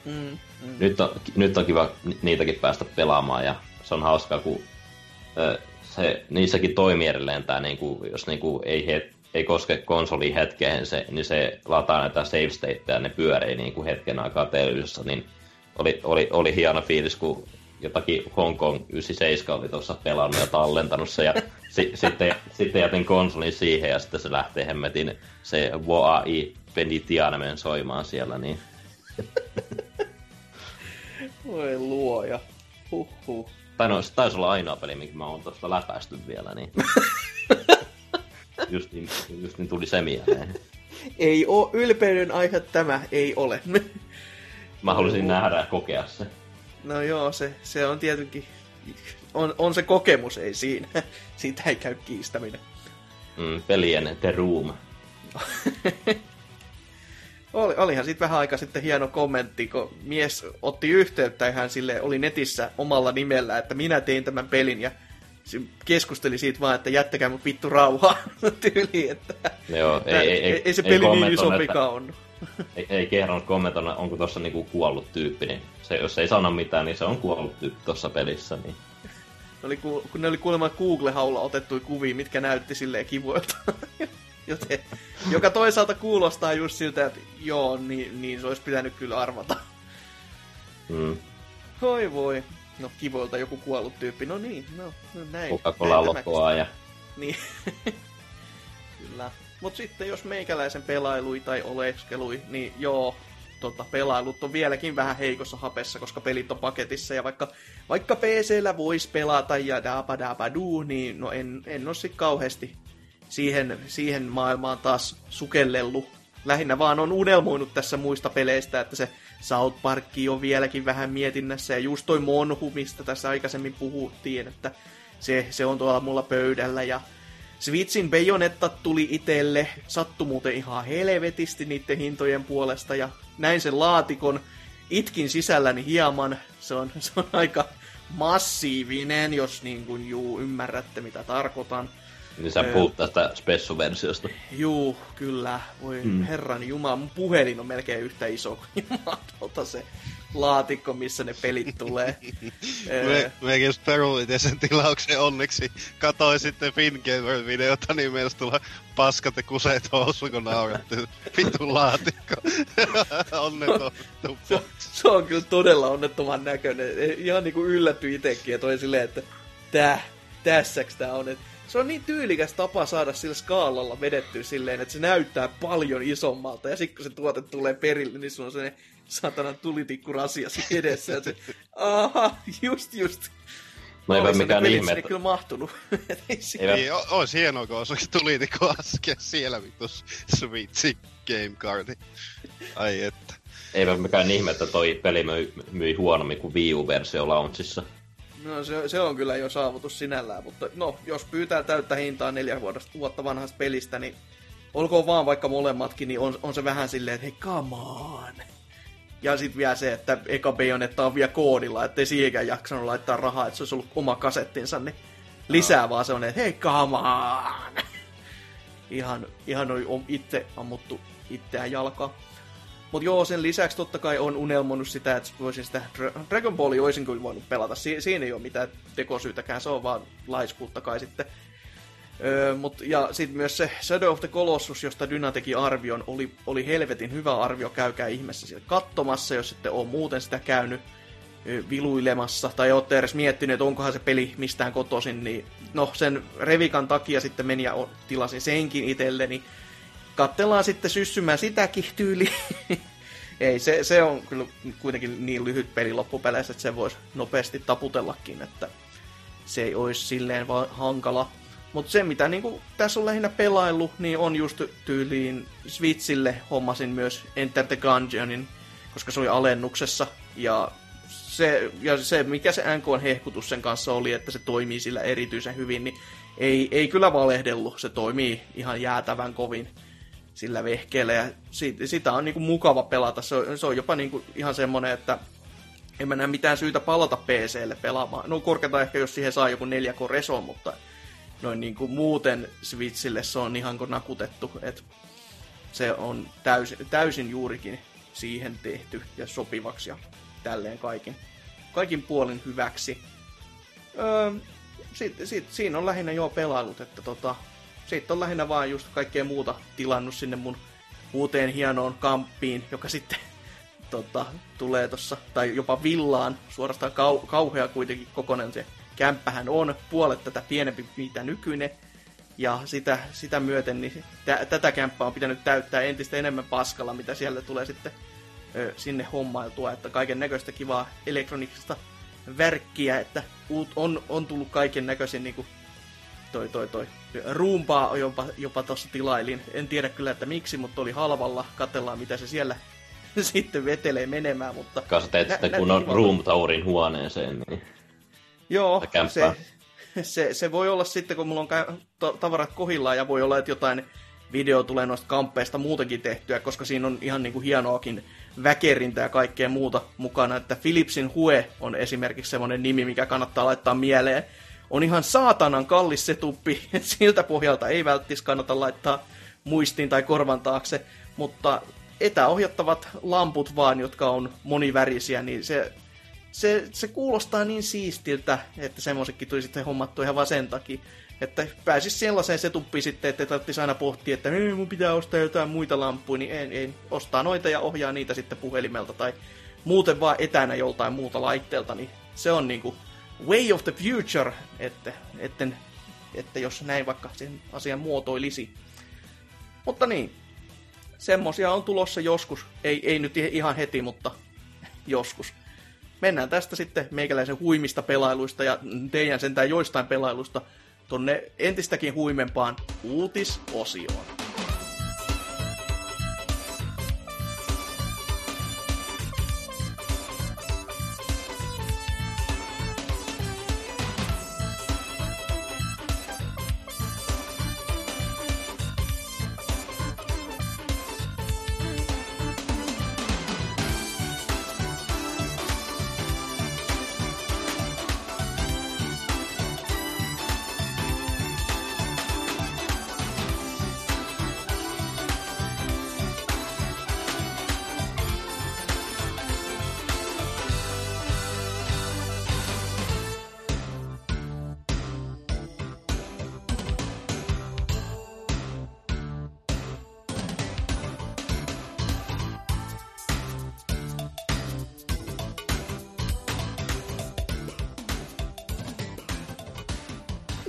Mm, mm. nyt on, nyt on kiva ni- niitäkin päästä pelaamaan ja se on hauskaa, kun ö, se, niissäkin toimii edelleen tämä, niinku, jos niinku ei, he, ei koske konsoliin hetkeen, se, niin se lataa näitä save stateja ja ne pyörii niinku hetken aikaa televisiossa, niin oli, oli, oli hieno fiilis, kun jotakin Hong Kong 97 oli tuossa pelannut ja tallentanut se, ja si, sitten, sitten jätin konsolin siihen, ja sitten se lähtee hemmetin se Woai Benitianemen soimaan siellä, niin Voi luoja. Huhhuh. Tai no, se taisi olla ainoa peli, minkä mä oon tuosta läpäisty vielä, niin... just, niin, just niin tuli se mieleen. Ei oo ylpeyden aihe tämä, ei ole. Mä halusin nähdä ja kokea se. No joo, se, se on tietenkin... On, on se kokemus, ei siinä. Siitä ei käy kiistäminen. Mm, pelien The Room. Oli, olihan sitten vähän aikaa sitten hieno kommentti, kun mies otti yhteyttä ja hän sille oli netissä omalla nimellä, että minä tein tämän pelin ja keskusteli siitä vaan, että jättäkää mut vittu rauhaa tyyli, että Joo, ei, ei, ei, ei se peli niin kommentoinut, iso että- vika on. Ei, ei kerronut kommentoida, onko tuossa niinku kuollut tyyppi, niin se, jos ei sano mitään, niin se on kuollut tyyppi tuossa pelissä. Niin. Ne oli, ku- kun ne oli kuulemma Google-haulla otettuja kuvia, mitkä näytti silleen kivoilta. Joten, joka toisaalta kuulostaa just siltä, että joo, niin, niin se olisi pitänyt kyllä arvata. Mm. Voi voi. No kivoilta joku kuollut tyyppi. No niin, no, no näin. Coca-Cola lokoa ja Niin. Kyllä. Mut sitten jos meikäläisen pelailui tai oleskelui, niin joo, tota, pelailut on vieläkin vähän heikossa hapessa, koska pelit on paketissa. Ja vaikka, vaikka PCllä voisi pelata ja dapa dapa duu, niin no en, en ole sit kauheasti siihen, siihen maailmaan taas sukellellut. lähinnä vaan on unelmoinut tässä muista peleistä, että se South Park on vieläkin vähän mietinnässä, ja just toi Monhu, mistä tässä aikaisemmin puhuttiin, että se, se on tuolla mulla pöydällä, ja Switchin Bayonetta tuli itelle, sattu muuten ihan helvetisti niiden hintojen puolesta, ja näin sen laatikon, itkin sisälläni hieman, se on, se on aika massiivinen, jos niin kuin, juu, ymmärrätte mitä tarkoitan. Niin sä puhut tästä spessuversiosta. Juu, kyllä. Voi mm. herran jumala, mun puhelin on melkein yhtä iso kuin jumalauta se laatikko, missä ne pelit tulee. Me, mekin just sen tilauksen onneksi. Katoin sitten Fingamer-videota, niin meillä tulla paskat ja kuseet housu, kun nauratti. Vittu laatikko. Onneton se, se, on kyllä todella onnettoman näköinen. Ihan niinku yllätty itekin, että oli silleen, että tää, tässäks tää on. Että se on niin tyylikäs tapa saada sillä skaalalla vedettyä silleen, että se näyttää paljon isommalta. Ja sitten kun se tuote tulee perille, niin se on se satana tulitikku-rasia edessä. Ja se, aha, just just. No eipä mikään ihme. Että... kyllä mahtunut. ei, ei, olisi hienoa, kun olisi tulitikku askea siellä vitus Switchin game cardi. Ai että. Eipä mikään ihme, että toi peli myi, myi huonommin kuin Wii U-versio launchissa. No se, se on kyllä jo saavutus sinällään, mutta no, jos pyytää täyttä hintaa neljä vuotta vanhasta pelistä, niin olkoon vaan vaikka molemmatkin, niin on, on se vähän silleen, että hei, come on. Ja sitten vielä se, että eka Bayonetta on vielä koodilla, ettei siihenkään jaksanut laittaa rahaa, että se olisi ollut oma kasettinsa, niin lisää no. vaan se on, että hei, come on. ihan, ihan on itse ammuttu itseään jalkaa. Mutta joo, sen lisäksi totta kai on unelmoinut sitä, että voisin sitä Dragon Ballia olisin kyllä voinut pelata. Si- siinä ei ole mitään tekosyytäkään, se on vaan laiskuutta kai sitten. Öö, mut, ja sitten myös se Shadow of the Colossus, josta Dyna teki arvion, oli, oli helvetin hyvä arvio. Käykää ihmeessä siellä katsomassa, jos sitten on muuten sitä käynyt viluilemassa, tai olette edes miettinyt, että onkohan se peli mistään kotoisin, niin no sen Revikan takia sitten meni ja tilasin senkin itselleni katsellaan sitten syssymään sitäkin tyyli. Ei, se, se on kyllä kuitenkin niin lyhyt peli loppupeleissä, että se voisi nopeasti taputellakin, että se ei olisi silleen vaan hankala. Mutta se, mitä niinku tässä on lähinnä pelailu, niin on just tyyliin Switchille hommasin myös Enter the Gungeonin, koska se oli alennuksessa. Ja se, ja se mikä se NK hehkutus sen kanssa oli, että se toimii sillä erityisen hyvin, niin ei, ei kyllä valehdellut. Se toimii ihan jäätävän kovin sillä vehkeellä ja siitä, sitä on niinku mukava pelata. Se on, se on jopa niinku ihan semmoinen, että en mä näe mitään syytä palata PClle pelaamaan. No korkeintaan ehkä jos siihen saa joku 4K reso, mutta noin niinku muuten Switchille se on ihan kuin nakutettu. Et se on täysin, täysin juurikin siihen tehty ja sopivaksi ja tälleen kaikin, kaikin puolin hyväksi. Öö, sit, sit, siinä on lähinnä jo pelailut, että tota, sitten on lähinnä vaan just kaikkea muuta tilannut sinne mun uuteen hienoon kamppiin, joka sitten tota, tulee tossa, tai jopa villaan, suorastaan kau- kauhea kuitenkin kokonen se kämppähän on, puolet tätä pienempi mitä nykyinen, ja sitä, sitä myöten niin t- tätä kämppää on pitänyt täyttää entistä enemmän paskalla, mitä siellä tulee sitten ö, sinne hommailtua, että kaiken näköistä kivaa elektronikista värkkiä, että on, on tullut kaiken näköisen niin toi, toi, toi ruumpaa jopa, jopa tuossa tilailin. En tiedä kyllä, että miksi, mutta oli halvalla. Katellaan, mitä se siellä sitten vetelee menemään, mutta... Kai teet nä- sitten kunnon room tourin huoneeseen, niin... Joo, se, se, se, voi olla sitten, kun mulla on tavarat kohillaan ja voi olla, että jotain video tulee noista kamppeista muutenkin tehtyä, koska siinä on ihan niin kuin hienoakin väkerintä ja kaikkea muuta mukana. Että Philipsin Hue on esimerkiksi semmoinen nimi, mikä kannattaa laittaa mieleen on ihan saatanan kallis setuppi, siltä pohjalta ei välttis kannata laittaa muistiin tai korvan taakse, mutta etäohjattavat lamput vaan, jotka on monivärisiä, niin se, se, se kuulostaa niin siistiltä, että semmoisetkin tuli sitten hommattu ihan vaan sen takia, että pääsis sellaiseen setuppiin sitten, että tarvitsisi aina pohtia, että mun pitää ostaa jotain muita lampuja, niin en, en ostaa noita ja ohjaa niitä sitten puhelimelta tai muuten vaan etänä joltain muuta laitteelta, niin se on niinku way of the future, että, etten, että jos näin vaikka sen asian muotoilisi. Mutta niin, semmosia on tulossa joskus. Ei, ei nyt ihan heti, mutta joskus. Mennään tästä sitten meikäläisen huimista pelailuista ja teidän sentään joistain pelailuista tonne entistäkin huimempaan uutisosioon.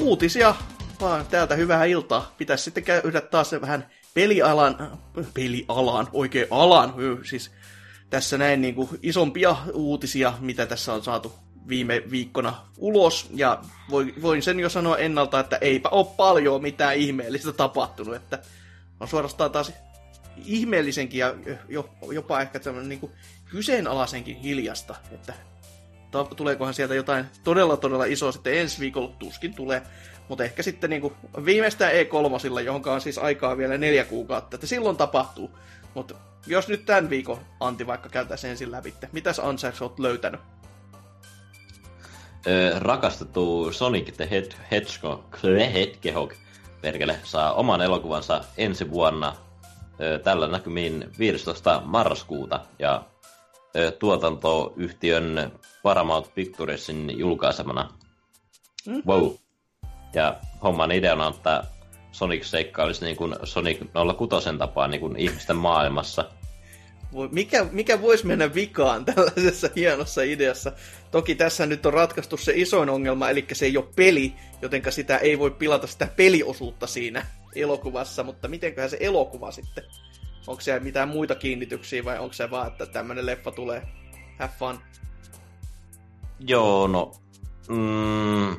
Uutisia vaan täältä hyvää iltaa. Pitäisi sitten käydä taas se vähän pelialan, pelialan, oikein alan, siis tässä näin niin kuin isompia uutisia, mitä tässä on saatu viime viikkona ulos, ja voin sen jo sanoa ennalta, että eipä ole paljon mitään ihmeellistä tapahtunut, että on suorastaan taas ihmeellisenkin ja jopa ehkä tämmöinen niin kuin kyseenalaisenkin hiljasta, että tuleekohan sieltä jotain todella todella isoa sitten ensi viikolla, tuskin tulee, mutta ehkä sitten niin kuin viimeistään E3, johon on siis aikaa vielä neljä kuukautta, että silloin tapahtuu. Mutta jos nyt tämän viikon Antti vaikka käytäisiin ensin läpi, mitäs Ansers oot löytänyt? Öö, rakastettu Sonic the Hedgehog, Hedgehog perkele, saa oman elokuvansa ensi vuonna öö, tällä näkymin 15. marraskuuta. Ja öö, tuotantoyhtiön Paramount Picturesin julkaisemana. Mm. Wow. Ja homman ideana on, että Sonic-seikka olisi niin kuin Sonic 06 tapaa niin kuin ihmisten maailmassa. Mikä, mikä voisi mennä vikaan tällaisessa hienossa ideassa? Toki tässä nyt on ratkaistu se isoin ongelma, eli se ei ole peli, jotenka sitä ei voi pilata sitä peliosuutta siinä elokuvassa, mutta mitenköhän se elokuva sitten? Onko siellä mitään muita kiinnityksiä vai onko se vaan, että tämmöinen leffa tulee have fun? Joo, no... Mm,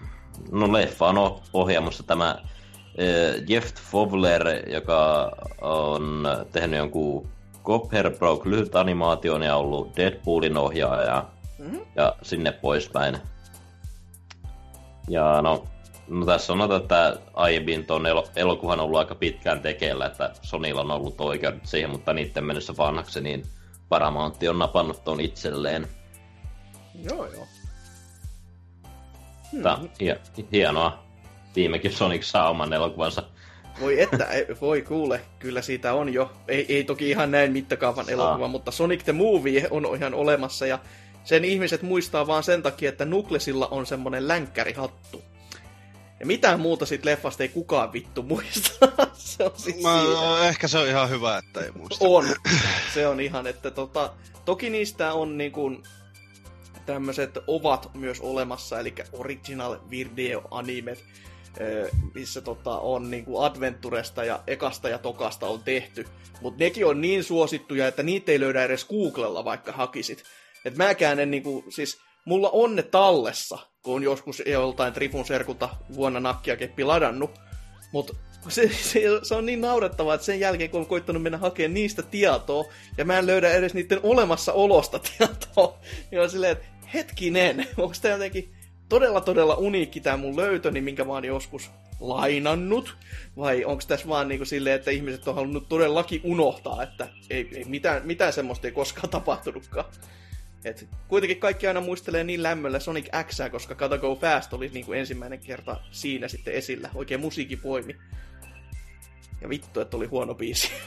no leffa on ohjaamassa tämä äh, Jeff Fowler, joka on tehnyt jonkun Copperbroke lyhyt animaation ja ollut Deadpoolin ohjaaja mm-hmm. ja sinne poispäin. Ja no, no tässä on että aiemmin tuon el- elokuvan on ollut aika pitkään tekeillä, että Sonilla on ollut oikeudet siihen, mutta niiden mennessä vanhaksi, niin Paramount on napannut tuon itselleen. Joo, joo. Hmm. hienoa. Viimekin Sonic saa oman elokuvansa. Voi että, voi kuule, kyllä siitä on jo. Ei, ei toki ihan näin mittakaavan elokuva, mutta Sonic the Movie on ihan olemassa ja sen ihmiset muistaa vaan sen takia, että Nuklesilla on semmonen länkkärihattu. Ja mitään muuta sit leffasta ei kukaan vittu muista. se on sit Mä, ehkä se on ihan hyvä, että ei muista. On. Se on ihan, että tota, toki niistä on niin kuin, tämmöiset ovat myös olemassa, eli original video animet, missä tota, on niin kuin Adventuresta ja ekasta ja tokasta on tehty. Mutta nekin on niin suosittuja, että niitä ei löydä edes Googlella, vaikka hakisit. Et mäkään en niinku, siis mulla on ne tallessa, kun on joskus joltain Trifun serkulta vuonna nakkia keppi ladannut. Mutta se, se, se, on niin naurettavaa, että sen jälkeen kun on koittanut mennä hakemaan niistä tietoa, ja mä en löydä edes niiden olemassaolosta tietoa, niin on silleen, että hetkinen, onko tämä jotenkin todella todella uniikki tämä mun löytöni, minkä mä oon joskus lainannut, vai onko tässä vaan niinku silleen, että ihmiset on halunnut todellakin unohtaa, että ei, ei mitään, mitään semmoista ei koskaan tapahtunutkaan. Et kuitenkin kaikki aina muistelee niin lämmöllä Sonic X, koska Gotta Go Fast oli niin kuin ensimmäinen kerta siinä sitten esillä. Oikein musiikki poimi. Ja vittu, että oli huono biisi.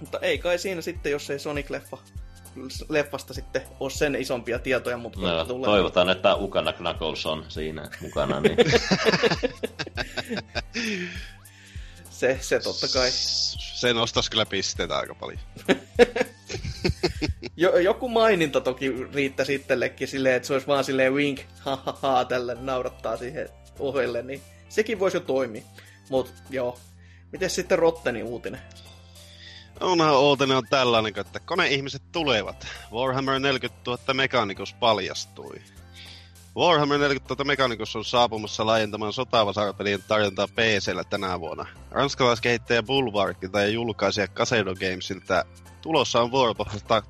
Mutta ei kai siinä sitten, jos ei Sonic-leffa leffasta sitten ole sen isompia tietoja, mutta no, tulee. Toivotaan, että Ukana Knuckles on siinä mukana. Niin... se, se totta kai. Se nostaisi kyllä pisteitä aika paljon. jo, joku maininta toki riittäisi itsellekin silleen, että se olisi vaan silleen wink, ha ha ha, tälle naurattaa siihen ohelle, niin sekin voisi jo toimia. Mutta joo, miten sitten Rotteni uutinen? Onhan uutinen on tällainen, että koneihmiset tulevat. Warhammer 40 000 Mekanikus paljastui. Warhammer 40 000 Mechanicus on saapumassa laajentamaan sotavasarpelien tarjontaa PCllä tänä vuonna. Ranskalaiskehittäjä Bulwarkilta ja julkaisija Casino Gamesilta tulossa on vuoropohjaista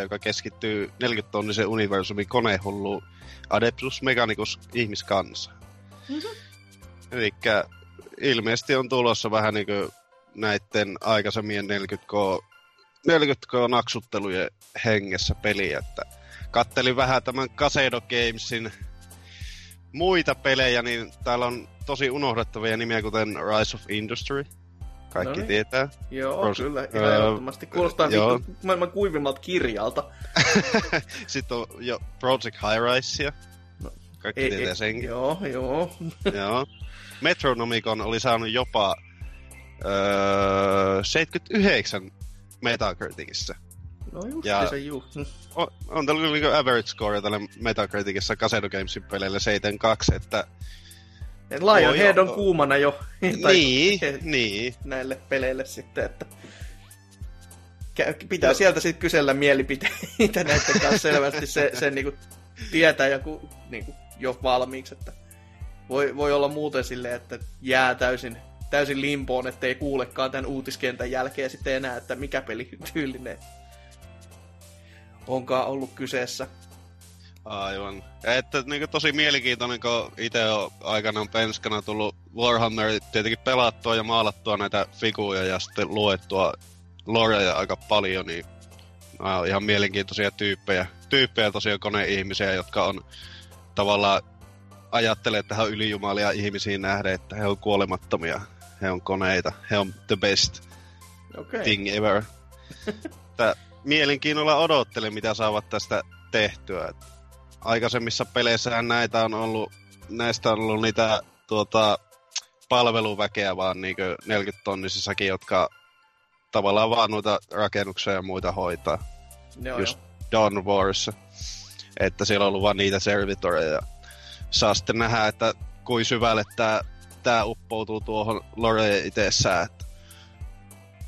joka keskittyy 40-tonnisen universumin konehulluun Adeptus Mechanicus ihmiskansa. Mm-hmm. Eli ilmeisesti on tulossa vähän niin kuin näiden aikaisemmien 40K, 40K-naksuttelujen hengessä peli, että kattelin vähän tämän Casino Gamesin muita pelejä, niin täällä on tosi unohdettavia nimiä, kuten Rise of Industry. Kaikki no niin. tietää. Joo, Pros- kyllä. Ihan ehdottomasti. Kuulostaa joo. maailman kuivimmalta kirjalta. Sitten on jo Project High Risea. No, Kaikki ei, tietää senkin. Joo, joo. joo. Metronomicon oli saanut jopa öö, 79 Metacriticissa. No just Ja- se juu. On, on tällä niinku average score tällä Metacriticissa Casino Gamesin peleillä 7.2, että Lionhead on kuumana jo. Niin, niin. näille peleille sitten, että pitää No. sieltä sitten kysellä mielipiteitä näiden kanssa selvästi se, sen niinku tietää ja ku, niinku jo valmiiksi, että voi, voi olla muuten silleen, että jää täysin, täysin limpoon, ettei kuulekaan tämän uutiskentän jälkeen sitten enää, että mikä peli tyylinen onkaan ollut kyseessä. Aivan. Ja Että niinku tosi mielenkiintoinen, kun itse on aikanaan penskana tullut Warhammer tietenkin pelattua ja maalattua näitä figuja ja sitten luettua loreja aika paljon, niin on ihan mielenkiintoisia tyyppejä. Tyyppejä tosiaan koneihmisiä, jotka on tavallaan ajattelee, että on ylijumalia ihmisiin nähden, että he on kuolemattomia. He on koneita. He on the best. Okay. thing ever. Tää mielenkiinnolla odottelen, mitä saavat tästä tehtyä. Et aikaisemmissa peleissähän näitä on ollut, näistä on ollut niitä tuota, palveluväkeä vaan niinkö 40 tonnisissakin, jotka tavallaan vaan noita rakennuksia ja muita hoitaa. Joo, just joo. Dawn Warissa. Että siellä on ollut vaan niitä servitoreja. Saa sitten nähdä, että kuin syvälle tää, tää uppoutuu tuohon Loreen itsessään. Että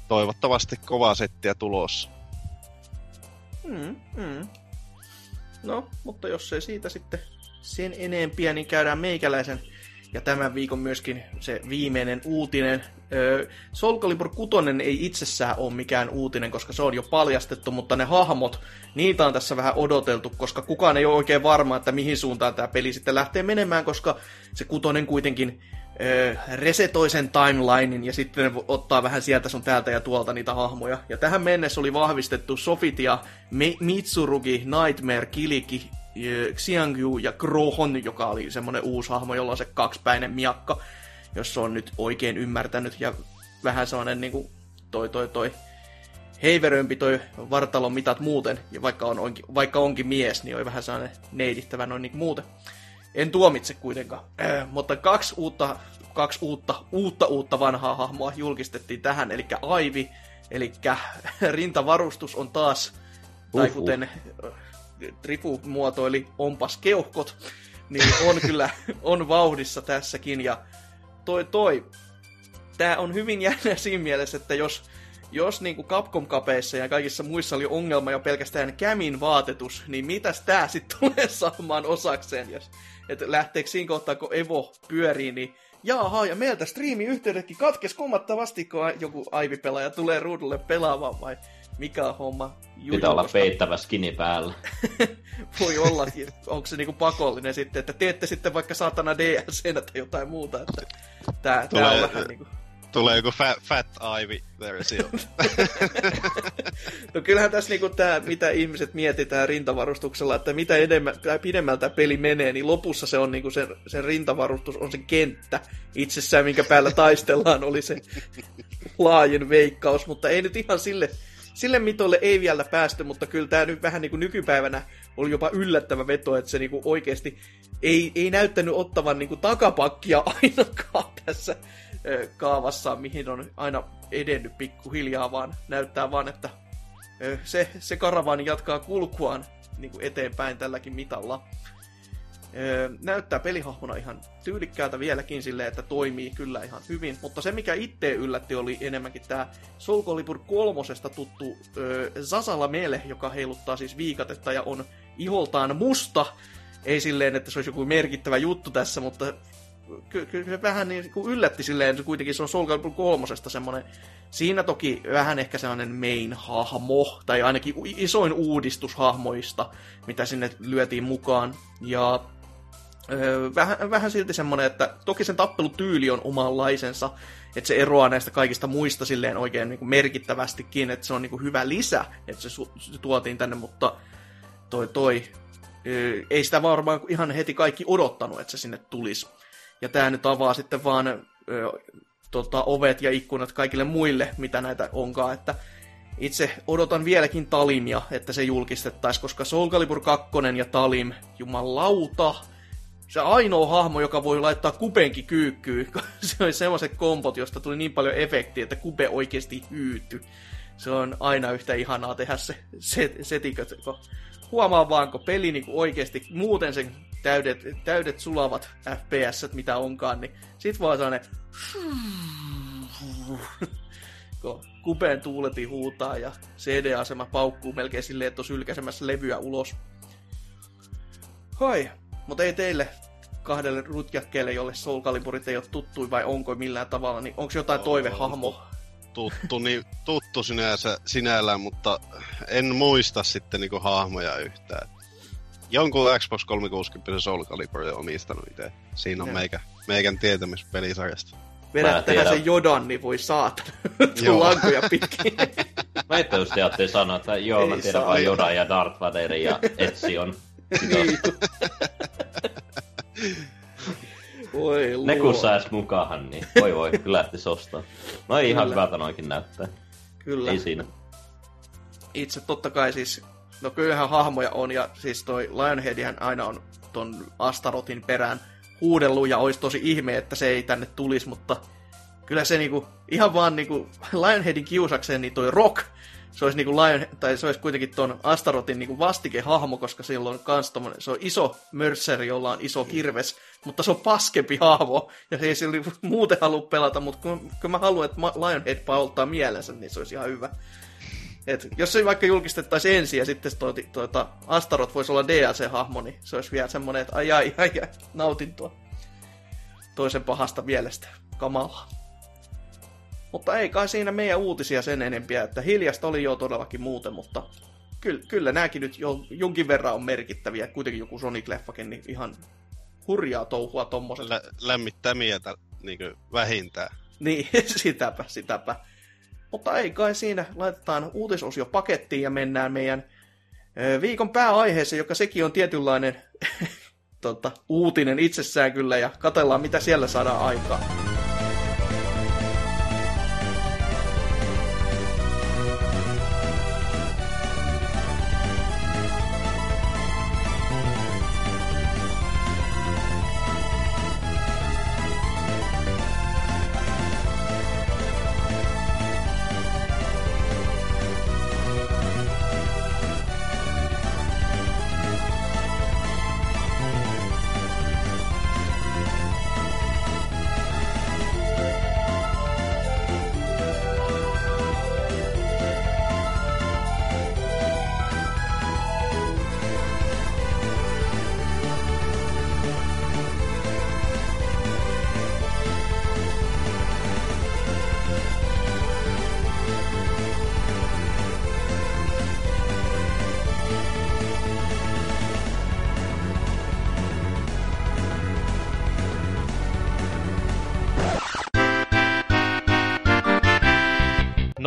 toivottavasti kovaa settiä tulossa. Mm, mm. No, mutta jos ei siitä sitten sen enempiä, niin käydään meikäläisen ja tämän viikon myöskin se viimeinen uutinen. Öö, Soul Calibur 6 ei itsessään ole mikään uutinen, koska se on jo paljastettu, mutta ne hahmot, niitä on tässä vähän odoteltu, koska kukaan ei ole oikein varma, että mihin suuntaan tämä peli sitten lähtee menemään, koska se kutonen kuitenkin resetoi sen timelinein ja sitten ne ottaa vähän sieltä sun täältä ja tuolta niitä hahmoja. Ja tähän mennessä oli vahvistettu Sofit ja Mi- Mitsurugi, Nightmare, Kiliki, Xiangyu ja Krohon, joka oli semmonen uusi hahmo, jolla on se kaksipäinen miakka, jos se on nyt oikein ymmärtänyt. Ja vähän sellainen niinku toi toi toi heiverömpi toi vartalon mitat muuten, ja vaikka, on, vaikka onkin mies, niin on vähän sellainen neidittävä noin niin muuten. En tuomitse kuitenkaan. Äh, mutta kaksi uutta, kaksi uutta, uutta, uutta vanhaa hahmoa julkistettiin tähän, eli Aivi, eli rintavarustus on taas, tai Uhuh. kuten äh, Trifu muotoili, onpas keuhkot, niin on kyllä, on vauhdissa tässäkin, ja toi toi, tää on hyvin jännä siinä mielessä, että jos, jos niin kuin Capcom-kapeissa ja kaikissa muissa oli ongelma jo pelkästään Camin vaatetus, niin mitäs tää sitten tulee saamaan osakseen, jos että lähteekö siinä kohtaa, kun Evo pyörii, niin Jaaha, ja meiltä striimiyhteydetkin katkes kummattavasti, kun joku Aivi-pelaaja tulee ruudulle pelaamaan, vai mikä on homma? Juju, Pitää olla koska peittävä skini päällä. Voi olla, onko se niinku pakollinen sitten, että teette sitten vaikka saatana DLCnä tai jotain muuta, että tää, tää on vähän niinku... Tulee joku Fat, fat Ivy-versio. No kyllähän tässä niinku tää, mitä ihmiset mietitään rintavarustuksella, että mitä enemmän, pidemmältä peli menee, niin lopussa se on niinku sen, sen rintavarustus on se kenttä itsessään, minkä päällä taistellaan, oli se laajin veikkaus, mutta ei nyt ihan sille, sille mitolle ei vielä päästy, mutta kyllä tämä nyt vähän niinku nykypäivänä oli jopa yllättävä veto, että se niinku oikeasti ei, ei näyttänyt ottavan niinku takapakkia ainakaan tässä kaavassa, mihin on aina edennyt pikkuhiljaa, vaan näyttää vaan, että se, se karavaani jatkaa kulkuaan niin kuin eteenpäin tälläkin mitalla. Näyttää pelihahmona ihan tyylikkäältä vieläkin silleen, että toimii kyllä ihan hyvin, mutta se mikä itse yllätti oli enemmänkin tämä Soul Calibur kolmosesta tuttu Zasala Mele, joka heiluttaa siis viikatetta ja on iholtaan musta. Ei silleen, että se olisi joku merkittävä juttu tässä, mutta ky- ky- se vähän niin kuin yllätti silleen, että kuitenkin se on Soul Calibur kolmosesta semmoinen, siinä toki vähän ehkä sellainen main-hahmo, tai ainakin isoin uudistus hahmoista, mitä sinne lyötiin mukaan, ja öö, vähän, vähän silti semmoinen, että toki sen tappelutyyli on omanlaisensa, että se eroaa näistä kaikista muista silleen oikein niin kuin merkittävästikin, että se on niin kuin hyvä lisä, että se, su- se tuotiin tänne, mutta toi toi, ei sitä varmaan ihan heti kaikki odottanut, että se sinne tulisi. Ja tämä nyt avaa sitten vaan ö, tota, ovet ja ikkunat kaikille muille, mitä näitä onkaan, että itse odotan vieläkin Talimia, että se julkistettaisiin, koska Soul Calibur 2 ja Talim, jumalauta, se ainoa hahmo, joka voi laittaa kupenkin kyykkyyn. se oli semmoiset kompot, josta tuli niin paljon efektiä, että kupe oikeasti hyytyi. Se on aina yhtä ihanaa tehdä se set, setiköt, huomaa vaan, kun peli niin oikeasti muuten sen täydet, täydet sulavat FPS, mitä onkaan, niin sit vaan sellainen kupeen tuuleti huutaa ja CD-asema paukkuu melkein silleen, että on sylkäsemässä levyä ulos. Hoi, mutta ei teille kahdelle rutjakkeelle, jolle Soul Caliburit ei ole tuttu vai onko millään tavalla, niin onko jotain On, toivehahmo? Tuttu, niin, tuttu sinänsä, sinällään, mutta en muista sitten niinku hahmoja yhtään. Jonkun Xbox 360 Soul Calibur on omistanut itse. Siinä on meikä, meikän tietämys pelisarjasta. Vedät Mä tähän sen jodan, niin voi saatana. Tuu lankuja pitkin. Mä itse just ajattelin sanoa, että joo, mä Ei tiedän saa. vain Yoda ja Darth Vaderin ja Etsion. Niin. Voi Ne kun luo. sais mukaan, niin voi voi, kyllä lähtis ostaa. No ei ihan hyvältä noinkin näyttää. Kyllä. Ei siinä. Itse totta kai siis, no kyllähän hahmoja on, ja siis toi Lionheadihän aina on ton Astarotin perään huudellut, ja olisi tosi ihme, että se ei tänne tulisi, mutta kyllä se niinku, ihan vaan niinku Lionheadin kiusakseen, niin toi Rock, se olisi, niinku Lion, tai se olisi kuitenkin ton Astarotin niinku vastikehahmo, koska sillä on kans tommonen, se on iso mörseri, jolla on iso kirves, mutta se on paskempi hahmo, ja se ei sillä muuten halua pelata, mutta kun, kun mä haluan, että Lionhead paultaa mielensä, niin se olisi ihan hyvä. Et jos se vaikka julkistettaisiin ensin ja sitten tuota, tuota, Astaroth voisi olla DLC-hahmo, niin se olisi vielä semmoinen, että ai ai ai, ai nautintoa toisen pahasta mielestä. Kamalaa. Mutta ei kai siinä meidän uutisia sen enempiä, että hiljasta oli jo todellakin muuten, mutta kyllä, kyllä nämäkin nyt jo jonkin verran on merkittäviä. Kuitenkin joku Sonic-leffakin, niin ihan hurjaa touhua tommoselle. Lä, lämmittää mieltä niinku vähintään. Niin, sitäpä, sitäpä. Mutta ei kai siinä. Laitetaan uutisosio pakettiin ja mennään meidän viikon pääaiheeseen, joka sekin on tietynlainen tota, uutinen itsessään kyllä, ja katellaan mitä siellä saadaan aikaan.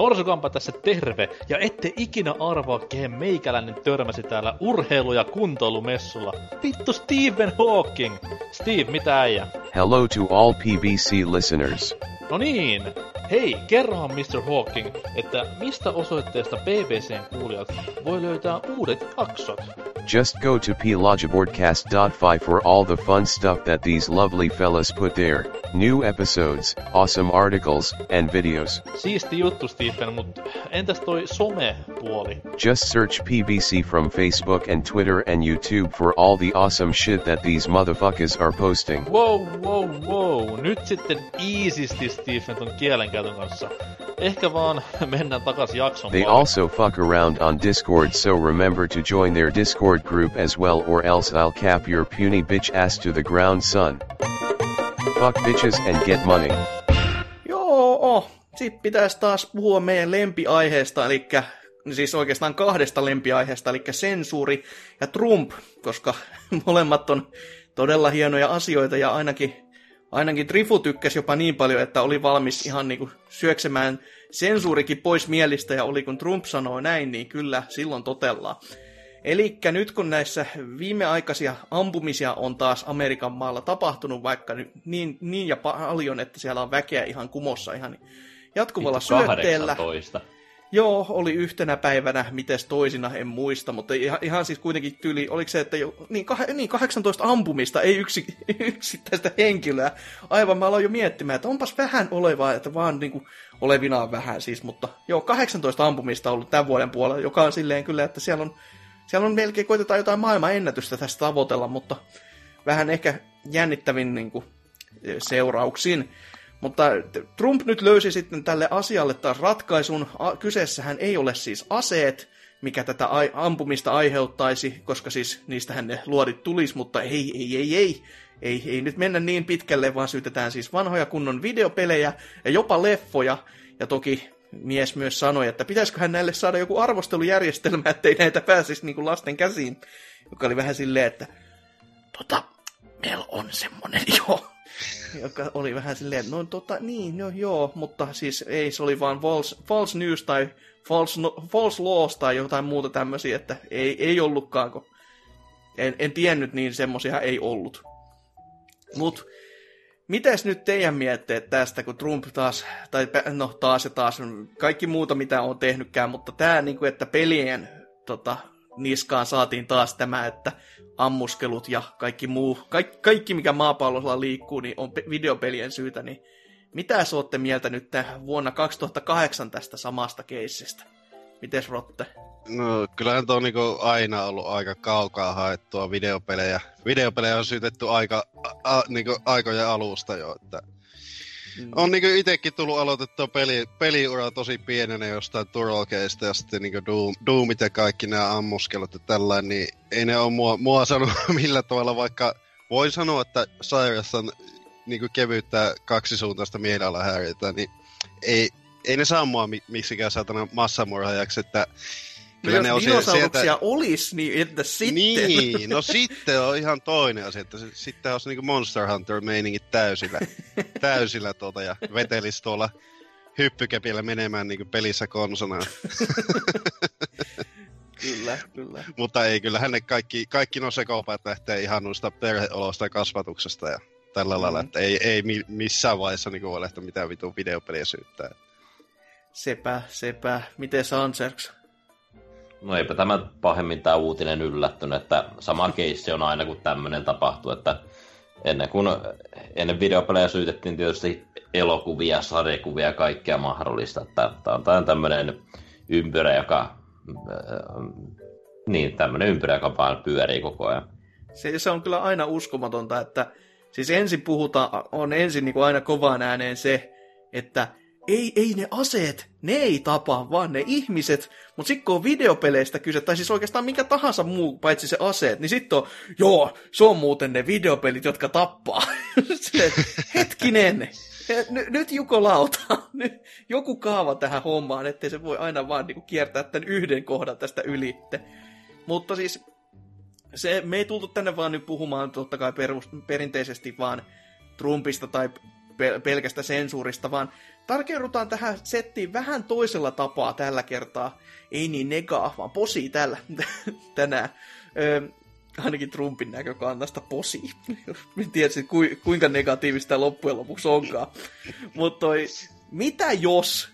Norsukampa tässä terve, ja ette ikinä arvaa, kehen meikäläinen törmäsi täällä urheilu- ja kuntoilumessulla. Vittu Stephen Hawking! Steve, mitä äijä? Hello to all PBC listeners. No niin, hei, kerrohan Mr. Hawking, että mistä osoitteesta BBCn kuulijat voi löytää uudet jaksot? Just go to plogibordcast.fi for all the fun stuff that these lovely fellas put there. New episodes, awesome articles, and videos. Siisti juttu, Mutta entäs toi some-puoli? Just search PBC from Facebook and Twitter and YouTube for all the awesome shit that these motherfuckers are posting. Wow, wow, wow. Nyt sitten easysti, Stephen, ton kielenkäytön kanssa. Ehkä vaan mennään takas jakson They also fuck around on Discord so remember to join their Discord group as well or else I'll cap your puny bitch ass to the ground son. Fuck bitches and get money. Sitten pitäisi taas puhua meidän lempiaiheesta, eli siis oikeastaan kahdesta lempiaiheesta, eli sensuuri ja Trump, koska molemmat on todella hienoja asioita ja ainakin, ainakin Trifu tykkäsi jopa niin paljon, että oli valmis ihan niinku syöksemään sensuurikin pois mielistä ja oli kun Trump sanoo näin, niin kyllä silloin totellaan. Eli nyt kun näissä viimeaikaisia ampumisia on taas Amerikan maalla tapahtunut, vaikka niin, niin ja paljon, että siellä on väkeä ihan kumossa ihan jatkuvalla Vittu syötteellä, 18. Joo, oli yhtenä päivänä, mites toisina, en muista, mutta ihan, ihan siis kuitenkin tyyli, oliko se, että jo, niin, kah, niin 18 ampumista, ei yksi, yksittäistä henkilöä. Aivan, mä aloin jo miettimään, että onpas vähän olevaa, että vaan niin kuin, olevinaan vähän siis, mutta joo, 18 ampumista on ollut tämän vuoden puolella, joka on silleen kyllä, että siellä on, siellä on melkein, koitetaan jotain maailman ennätystä tästä tavoitella, mutta vähän ehkä jännittävin niin kuin, seurauksin. Mutta Trump nyt löysi sitten tälle asialle taas ratkaisun. Kyseessähän ei ole siis aseet, mikä tätä ampumista aiheuttaisi, koska siis niistähän ne luodit tulisi, mutta ei, ei, ei, ei. Ei, ei nyt mennä niin pitkälle, vaan syytetään siis vanhoja kunnon videopelejä ja jopa leffoja. Ja toki mies myös sanoi, että pitäisiköhän näille saada joku arvostelujärjestelmä, ettei näitä pääsisi niin kuin lasten käsiin. Joka oli vähän silleen, että tota, meillä on semmonen joo joka oli vähän silleen, no tota, niin, no joo, mutta siis ei, se oli vaan false, false news tai false, no, false laws tai jotain muuta tämmöisiä, että ei, ei ollutkaan, kun en, en tiennyt, niin semmosia ei ollut. Mut, mites nyt teidän mietteet tästä, kun Trump taas, tai no taas ja taas, kaikki muuta mitä on tehnytkään, mutta tämä, niin kuin, että pelien tota, niskaan saatiin taas tämä, että ammuskelut ja kaikki muu, kaikki, kaikki mikä maapallolla liikkuu, niin on videopelien syytä, niin mitä sä ootte mieltä nyt vuonna 2008 tästä samasta keissistä? Mites Rotte? No kyllähän tuo on niinku aina ollut aika kaukaa haettua videopelejä. Videopelejä on syytetty aika, a, niinku aikojen alusta jo, että Mm. On niinku itekin tullut aloitettua peli, peliura tosi pienenä jostain Turolkeista ja sitten niinku Doom, Doomit ja kaikki nämä ammuskelut ja tällainen, niin ei ne ole mua, mua sanonut millä tavalla, vaikka voi sanoa, että Cyrus on niinku kevyyttä kaksisuuntaista mielialahäiriötä, niin ei, ei ne saa mua miksikään saatana massamurhaajaksi, että Kyllä no, jos ne dinosauruksia sieltä... olisi, niin entä sitten? Niin, no sitten on ihan toinen asia, että sitten olisi niinku Monster Hunter-meiningit täysillä, täysillä tuota, ja vetelisi tuolla hyppykepillä menemään niinku pelissä konsona. kyllä, kyllä. Mutta ei, kyllähän ne kaikki, kaikki no sekopäät lähtee ihan noista perheolosta ja kasvatuksesta ja tällä mm. lailla, että ei, ei missään vaiheessa niin voi lähteä mitään vitun videopeliä syyttää. Sepä, sepä. Miten Sanserks? No eipä tämä pahemmin tämä uutinen yllättynyt, että sama keissi on aina kun tämmöinen tapahtuu, että ennen kuin ennen videopelejä syytettiin tietysti elokuvia, sarjakuvia ja kaikkea mahdollista, että tämä on tämmöinen ympyrä, joka niin, tämmöinen ympyrä, joka vaan pyörii koko ajan. Se, se on kyllä aina uskomatonta, että siis ensin puhutaan, on ensin niin kuin aina kovaan ääneen se, että ei, ei ne aseet, ne ei tapa, vaan ne ihmiset. Mutta sitten kun on videopeleistä kyse, tai siis oikeastaan mikä tahansa muu, paitsi se aseet, niin sitten on, joo, se on muuten ne videopelit, jotka tappaa. Sille, hetkinen, N- nyt Juko Lauta, nyt joku kaava tähän hommaan, ettei se voi aina vaan niinku kiertää tämän yhden kohdan tästä ylitte. Mutta siis se, me ei tultu tänne vaan nyt puhumaan totta kai perus, perinteisesti vaan Trumpista tai pelkästä sensuurista, vaan tarkeudutaan tähän settiin vähän toisella tapaa tällä kertaa. Ei niin negaa, vaan posi tällä tänään. Öö, ainakin Trumpin näkökannasta posi. en tiedä, kuinka negatiivista loppujen lopuksi onkaan. Mutta mitä jos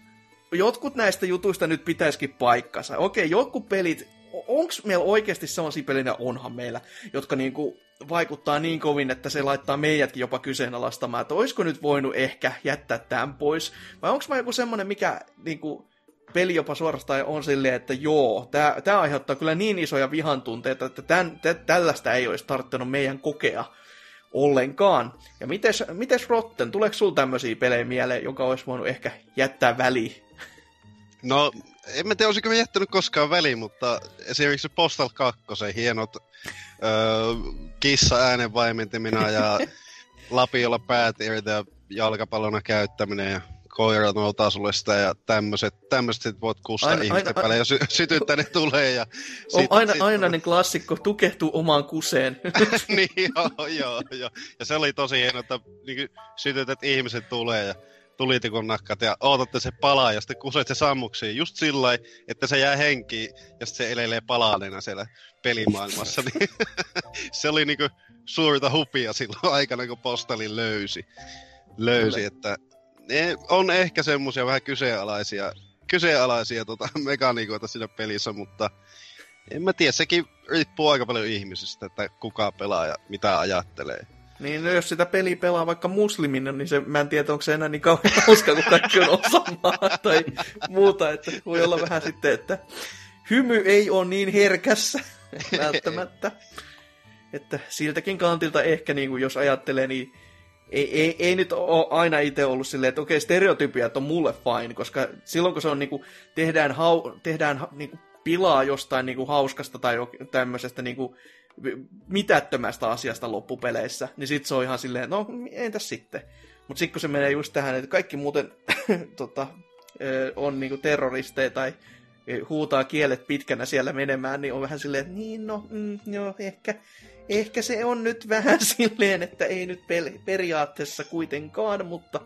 jotkut näistä jutuista nyt pitäisikin paikkansa? Okei, jotkut pelit, onko meillä oikeasti sellaisia pelejä, onhan meillä, jotka niinku vaikuttaa niin kovin, että se laittaa meidätkin jopa kyseenalaistamaan, että olisiko nyt voinut ehkä jättää tämän pois, vai onko mä joku semmonen, mikä niin kuin, peli jopa suorastaan on silleen, että joo, tämä aiheuttaa kyllä niin isoja vihantunteita, että tämän, tä, tällaista ei olisi tarttunut meidän kokea ollenkaan. Ja mites, mites Rotten, tuleeko sulla tämmöisiä pelejä mieleen, joka olisi voinut ehkä jättää väliin? No, en mä tiedä, olisiko mä jättänyt koskaan väliin, mutta esimerkiksi Postal 2, hienot öö, kissa äänen vaimentimina ja lapiolla päät irti ja jalkapallona käyttäminen ja koira noutaa sulle sitä ja tämmöiset, tämmöiset voit kustaa aina, ihmisten päälle ja sy- sytyttää ne tulee. Ja sit, on aina, sit, ainainen klassikko, tukehtuu omaan kuseen. niin, joo, joo, joo. Ja se oli tosi hieno, että niin sytytät ihmiset tulee ja tulitikon nakkat ja ootatte se palaa ja sitten kuset se sammuksiin just sillä että se jää henkiin ja sitten se elelee palaaleena siellä pelimaailmassa. niin se oli niinku suurta hupia silloin aikana, kun postalin löysi. löysi että ne on ehkä semmoisia vähän kyseenalaisia kyseenalaisia tota, mekaniikoita siinä pelissä, mutta en mä tiedä, sekin riippuu aika paljon ihmisistä, että kuka pelaa ja mitä ajattelee. Niin, no jos sitä peliä pelaa vaikka muslimina, niin se, mä en tiedä, onko se enää niin kauhean hauska, kun kaikki on osamaa tai muuta. Että voi olla vähän sitten, että hymy ei ole niin herkässä välttämättä. Että siltäkin kantilta ehkä, niin kuin jos ajattelee, niin ei, ei, ei nyt ole aina itse ollut silleen, että okei, stereotypiat on mulle fine, koska silloin kun se on niin kuin, tehdään, hau, tehdään niin kuin, pilaa jostain niin kuin, hauskasta tai tämmöisestä niin kuin, mitättömästä asiasta loppupeleissä, niin sit se on ihan silleen, no entäs sitten. Mutta sitten kun se menee just tähän, että kaikki muuten tota, on niinku terroristeja tai huutaa kielet pitkänä siellä menemään, niin on vähän silleen, että niin no, mm, joo, ehkä, ehkä se on nyt vähän silleen, että ei nyt pel- periaatteessa kuitenkaan, mutta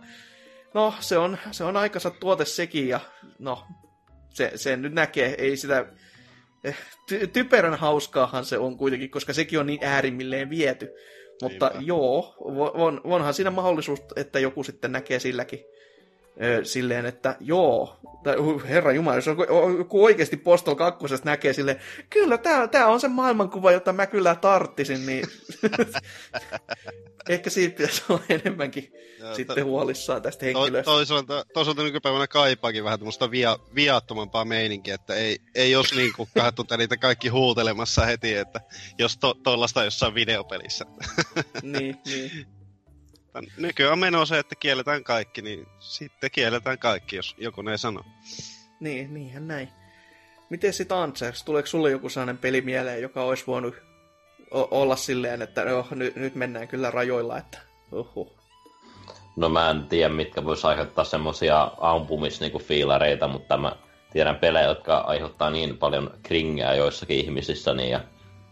no, se on, se on aikansa tuote sekin, ja no, se, se nyt näkee, ei sitä ty- typerän hauskaahan se on kuitenkin, koska sekin on niin äärimmilleen viety. Mutta Niinpä. joo, on, onhan siinä mahdollisuus, että joku sitten näkee silläkin silleen, että joo, tai, herra Jumala, jos joku oikeasti Postal 2 näkee silleen, kyllä tämä, tämä on se maailmankuva, jota mä kyllä tarttisin, niin ehkä siitä pitäisi olla enemmänkin ja, sitten to, huolissaan tästä henkilöstä. To, toisaalta, toisaalta nykypäivänä kaipaakin vähän tämmöistä via, viattomampaa meininkiä, että ei, ei jos niin kukkahattu niitä kaikki huutelemassa heti, että jos tuollaista to, jossain videopelissä. niin, niin. Nykyään meno se, että kielletään kaikki, niin sitten kielletään kaikki, jos joku ne sanoo. Niin, niinhän näin. Miten sitten Ansers? Tuleeko sulle joku sellainen peli mieleen, joka olisi voinut olla silleen, että oh, nyt, nyt mennään kyllä rajoilla, että uhuh. No mä en tiedä, mitkä vois aiheuttaa semmosia ampumisfiilareita, niinku mutta mä tiedän pelejä, jotka aiheuttaa niin paljon kringeä joissakin ihmisissä niin, ja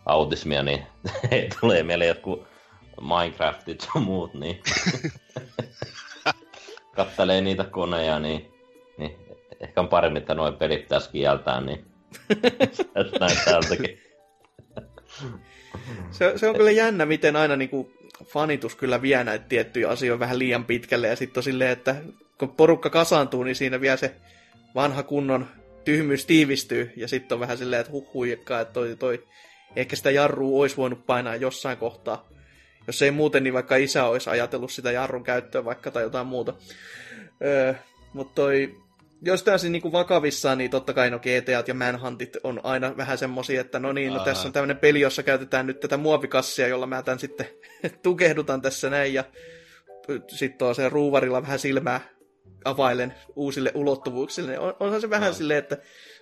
autismia, niin tulee mieleen jotkut Minecraftit ja muut, niin kattelee niitä koneja, niin, niin ehkä on paremmin, että noin pelit pitäisi kieltää, niin näin täältäkin. se, se on kyllä jännä, miten aina niin kuin fanitus kyllä vie näitä tiettyjä asioita vähän liian pitkälle, ja sitten on silleen, että kun porukka kasaantuu, niin siinä vielä se vanha kunnon tyhmyys tiivistyy, ja sitten on vähän silleen, että huh että toi, toi, ehkä sitä jarrua olisi voinut painaa jossain kohtaa. Jos ei muuten, niin vaikka isä olisi ajatellut sitä jarrun käyttöä vaikka tai jotain muuta. Öö, mutta toi, jos täysin niin vakavissaan, niin totta kai no GTA ja Manhuntit on aina vähän semmosia, että no niin, no Aha. tässä on tämmöinen peli, jossa käytetään nyt tätä muovikassia, jolla mä tämän sitten tukehdutan tässä näin, ja sitten on se ruuvarilla vähän silmää availen uusille ulottuvuuksille. On, onhan se vähän silleen, että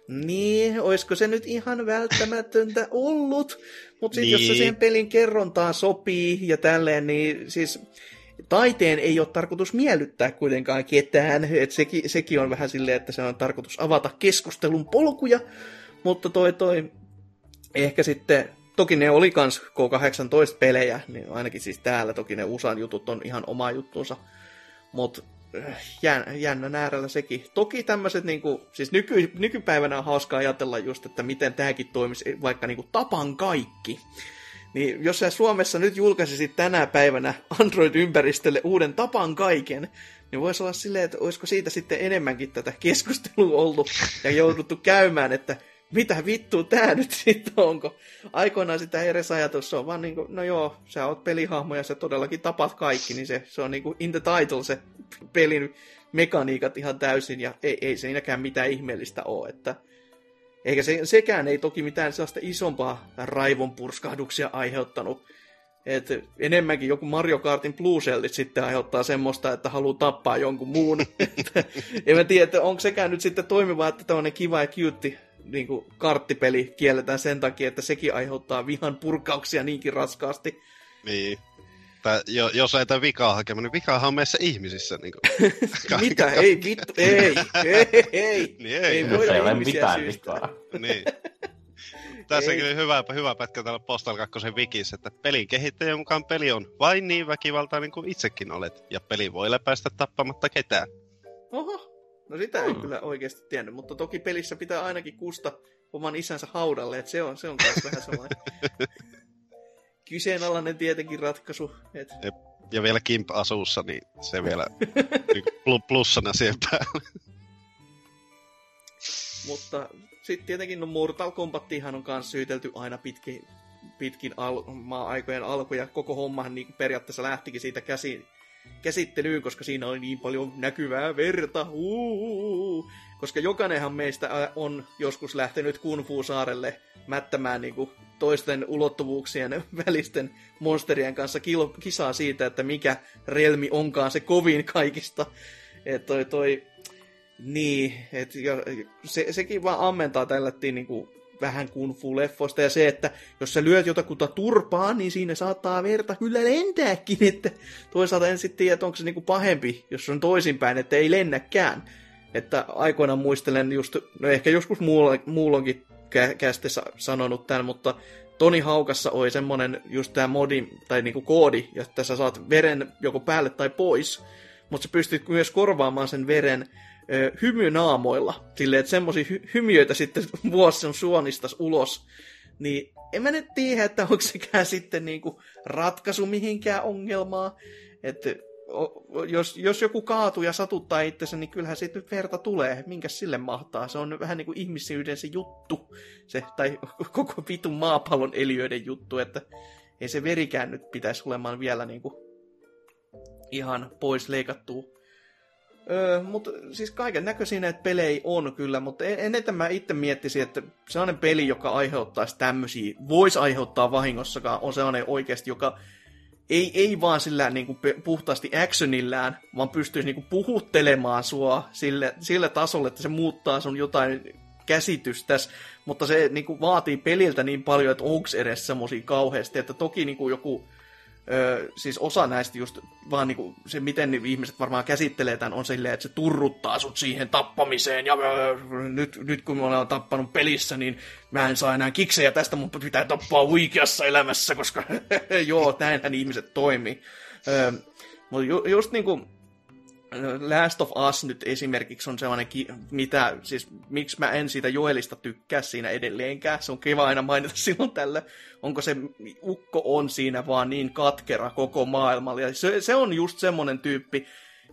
niin, olisiko se nyt ihan välttämätöntä ollut? Mutta sitten niin. jos se niin. siihen pelin kerrontaan sopii ja tälleen, niin siis taiteen ei ole tarkoitus miellyttää kuitenkaan ketään. Et sekin, sekin on vähän silleen, että se on tarkoitus avata keskustelun polkuja, mutta toi toi ehkä sitten Toki ne oli kans K18-pelejä, niin ainakin siis täällä toki ne USAn jutut on ihan oma juttunsa. Mutta jännä äärellä sekin. Toki tämmöiset, niinku, siis nyky, nykypäivänä on hauska ajatella just, että miten tämäkin toimisi vaikka niinku tapan kaikki. Niin jos sä Suomessa nyt julkaisisit tänä päivänä Android-ympäristölle uuden tapan kaiken, niin voisi olla silleen, että olisiko siitä sitten enemmänkin tätä keskustelua ollut ja jouduttu käymään, että mitä vittua tää nyt sitten onko? Aikoinaan sitä edes ajatus, on vaan niin kuin, no joo, sä oot pelihahmo ja sä todellakin tapat kaikki, niin se, se on niin kuin in the title se pelin mekaniikat ihan täysin ja ei, ei siinäkään mitään ihmeellistä ole, että eikä se, sekään ei toki mitään sellaista isompaa raivon purskahduksia aiheuttanut. Et enemmänkin joku Mario Kartin Bluesellit sitten aiheuttaa semmoista, että haluaa tappaa jonkun muun. en mä tiedä, onko sekään nyt sitten toimiva, että tämmöinen kiva ja cute niin kuin karttipeli kielletään sen takia, että sekin aiheuttaa vihan purkauksia niinkin raskaasti. Niin. Tai jo, jos ei tämä vikaa hakemaan, niin vikahan on meissä ihmisissä. Niin kuin. Mitä? Ei, vittu, ei, ei, ei. Niin ei. ei voida ei ole mitään vikaa. niin. Tässä on kyllä hyvä, hyvä pätkä täällä Postal 2 wikissä, että pelin kehittäjän mukaan peli on vain niin väkivaltainen kuin itsekin olet, ja peli voi läpäistä tappamatta ketään. Oho, No sitä hmm. ei kyllä oikeasti tiennyt, mutta toki pelissä pitää ainakin kusta oman isänsä haudalle, että se on, se on myös vähän sellainen kyseenalainen tietenkin ratkaisu. Et... Ja, ja vielä Kimp-asuussa, niin se vielä plussana siihen päälle. Mutta sitten tietenkin no Mortal Kombattihan on kanssa syytelty aina pitkin, pitkin al- maa-aikojen alku, ja koko hommahan niin periaatteessa lähtikin siitä käsi, käsittelyyn, koska siinä oli niin paljon näkyvää verta. Uhuhu. Koska jokainenhan meistä on joskus lähtenyt Kung Fu-saarelle mättämään niin kuin toisten ulottuvuuksien välisten monsterien kanssa kisaa siitä, että mikä relmi onkaan se kovin kaikista. Että toi, toi niin, että se, sekin vaan ammentaa tällättiin kuin vähän kung fu-leffoista ja se, että jos sä lyöt jotakuta turpaa, niin siinä saattaa verta kyllä lentääkin, että toisaalta en sitten tiedä, että onko se niinku pahempi, jos on toisinpäin, että ei lennäkään. Että aikoinaan muistelen just, no ehkä joskus muulla, kästessä sanonut tämän, mutta Toni Haukassa oli semmonen just tämä modi, tai niinku koodi, että sä saat veren joko päälle tai pois, mutta sä pystyt myös korvaamaan sen veren ö, hymynaamoilla, silleen, että semmoisia hy- hymiöitä sitten vuosi suonistas ulos, niin en mä nyt tiedä, että onko sekään sitten niinku ratkaisu mihinkään ongelmaa, että jos, jos joku kaatuu ja satuttaa itsensä, niin kyllähän siitä nyt verta tulee. Minkä sille mahtaa? Se on vähän niin kuin ihmisyyden se juttu, se, tai koko vitun maapallon eliöiden juttu, että ei se verikään nyt pitäisi olemaan vielä niin kuin ihan pois leikattua. Öö, mutta siis kaiken näköisiä näitä pelejä on kyllä, mutta eniten mä itse miettisin, että sellainen peli, joka aiheuttaisi tämmöisiä, voisi aiheuttaa vahingossakaan, on sellainen oikeasti, joka ei, ei vaan sillä niin kuin puhtaasti actionillään, vaan pystyisi niin kuin puhuttelemaan sua sille, sille tasolle, että se muuttaa sun jotain käsitystäs, mutta se niin kuin, vaatii peliltä niin paljon, että onko edes semmosia kauheasti, että toki niin kuin, joku Öö, siis osa näistä just vaan niinku, se, miten niin ihmiset varmaan käsittelee tämän, on silleen, että se turruttaa sut siihen tappamiseen, ja öö, nyt, nyt kun me ollaan tappanut pelissä, niin mä en saa enää kiksejä tästä, mutta pitää tappaa oikeassa elämässä, koska joo, näinhän ihmiset toimii. Öö, mutta ju, just niinku, Last of Us nyt esimerkiksi on sellainen, mitä, siis miksi mä en siitä Joelista tykkää siinä edelleenkään. Se on kiva aina mainita silloin tällä. Onko se ukko on siinä vaan niin katkera koko maailmalla. Ja se, se on just semmoinen tyyppi,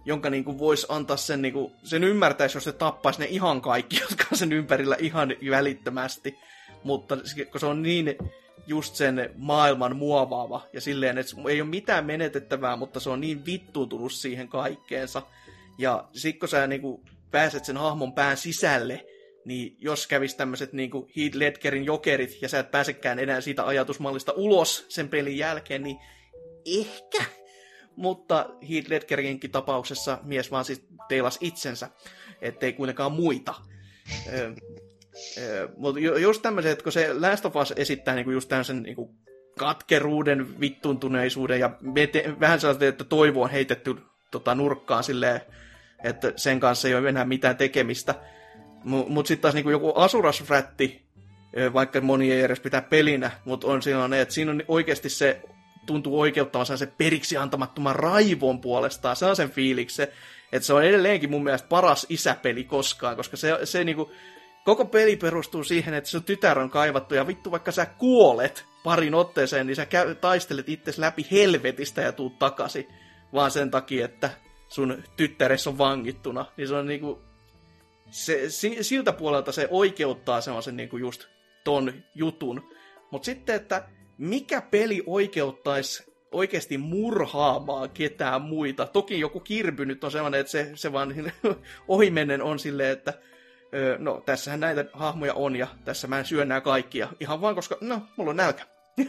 jonka niinku voisi antaa sen, niinku, sen ymmärtäisi, jos se tappaisi ne ihan kaikki, jotka on sen ympärillä ihan välittömästi. Mutta kun se on niin just sen maailman muovaava ja silleen, että ei ole mitään menetettävää, mutta se on niin vittuuntunut siihen kaikkeensa. Ja sit kun sä niinku pääset sen hahmon pään sisälle, niin jos kävis tämmöiset niinku Heath Ledgerin jokerit ja sä et pääsekään enää siitä ajatusmallista ulos sen pelin jälkeen, niin ehkä. Mutta Heath Ledgerinkin tapauksessa mies vaan siis teilas itsensä, ettei kuitenkaan muita. Mutta just tämmöiset, että kun se Last of Us esittää niinku just tämmöisen niinku katkeruuden, vittuntuneisuuden ja vete, vähän sellaista, että toivo on heitetty tota, nurkkaan silleen, että sen kanssa ei ole enää mitään tekemistä. Mutta mut sitten taas niinku joku asurasfrätti, vaikka moni ei edes pitää pelinä, mutta on sellainen, että siinä on oikeasti se tuntuu oikeuttavan se periksi antamattoman raivon puolestaan, se on sen fiilikse, että se on edelleenkin mun mielestä paras isäpeli koskaan, koska se, se niinku, koko peli perustuu siihen, että sun tytär on kaivattu ja vittu vaikka sä kuolet parin otteeseen, niin sä käy, taistelet itses läpi helvetistä ja tuut takaisin. Vaan sen takia, että sun tyttäres on vangittuna. Niin se on niinku... Se, siltä puolelta se oikeuttaa semmoisen niinku just ton jutun. Mutta sitten, että mikä peli oikeuttaisi oikeasti murhaamaan ketään muita. Toki joku kirpy nyt on sellainen, että se, se vaan ohimennen on silleen, että öö, no tässähän näitä hahmoja on ja tässä mä en syö nää kaikkia. Ihan vaan koska, no, mulla on nälkä.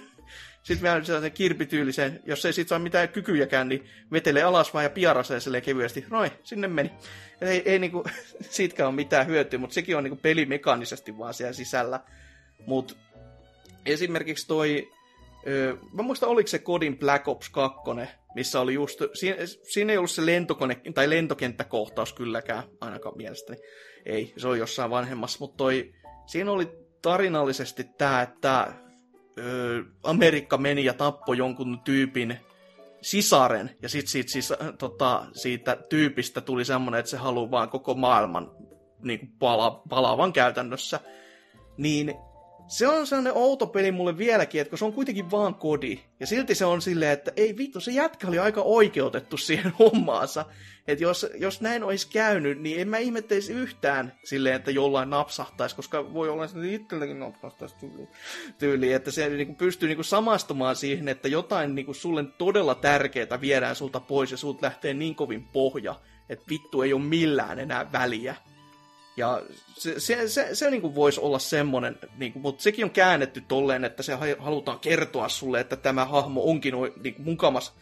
sitten vielä sellaisen kirpityylisen, jos ei sit saa mitään kykyjäkään, niin vetelee alas vaan ja piarasee silleen kevyesti. Noin, sinne meni. Et ei, ei niinku, siitäkään ole mitään hyötyä, mutta sekin on niinku pelimekaanisesti vaan siellä sisällä. Mutta esimerkiksi toi, öö, mä muistan oliko se Kodin Black Ops 2, missä oli just, siinä, siinä ei ollut se lentokone, tai lentokenttäkohtaus kylläkään, ainakaan mielestäni. Ei, se on jossain vanhemmassa, mutta toi, siinä oli tarinallisesti tämä, että ö, Amerikka meni ja tappoi jonkun tyypin sisaren, ja sitten siitä, siis, tota, siitä tyypistä tuli semmoinen, että se haluaa vaan koko maailman niin pala, palaavan käytännössä. Niin se on sellainen outo peli mulle vieläkin, että kun se on kuitenkin vaan kodi, ja silti se on silleen, että ei vittu, se jätkä oli aika oikeutettu siihen hommaansa. Että jos, jos näin olisi käynyt, niin en mä ihmetteisi yhtään silleen, että jollain napsahtaisi, koska voi olla että itselläkin napsahtaisi tyyli, tyyli että se niin kuin pystyy niin kuin samastumaan siihen, että jotain niin kuin sulle todella tärkeää viedään sulta pois ja sulta lähtee niin kovin pohja, että vittu ei ole millään enää väliä. Ja se, se, se, se niin kuin voisi olla semmoinen, niin kuin, mutta sekin on käännetty tolleen, että se halutaan kertoa sulle, että tämä hahmo onkin niin kuin mukamas,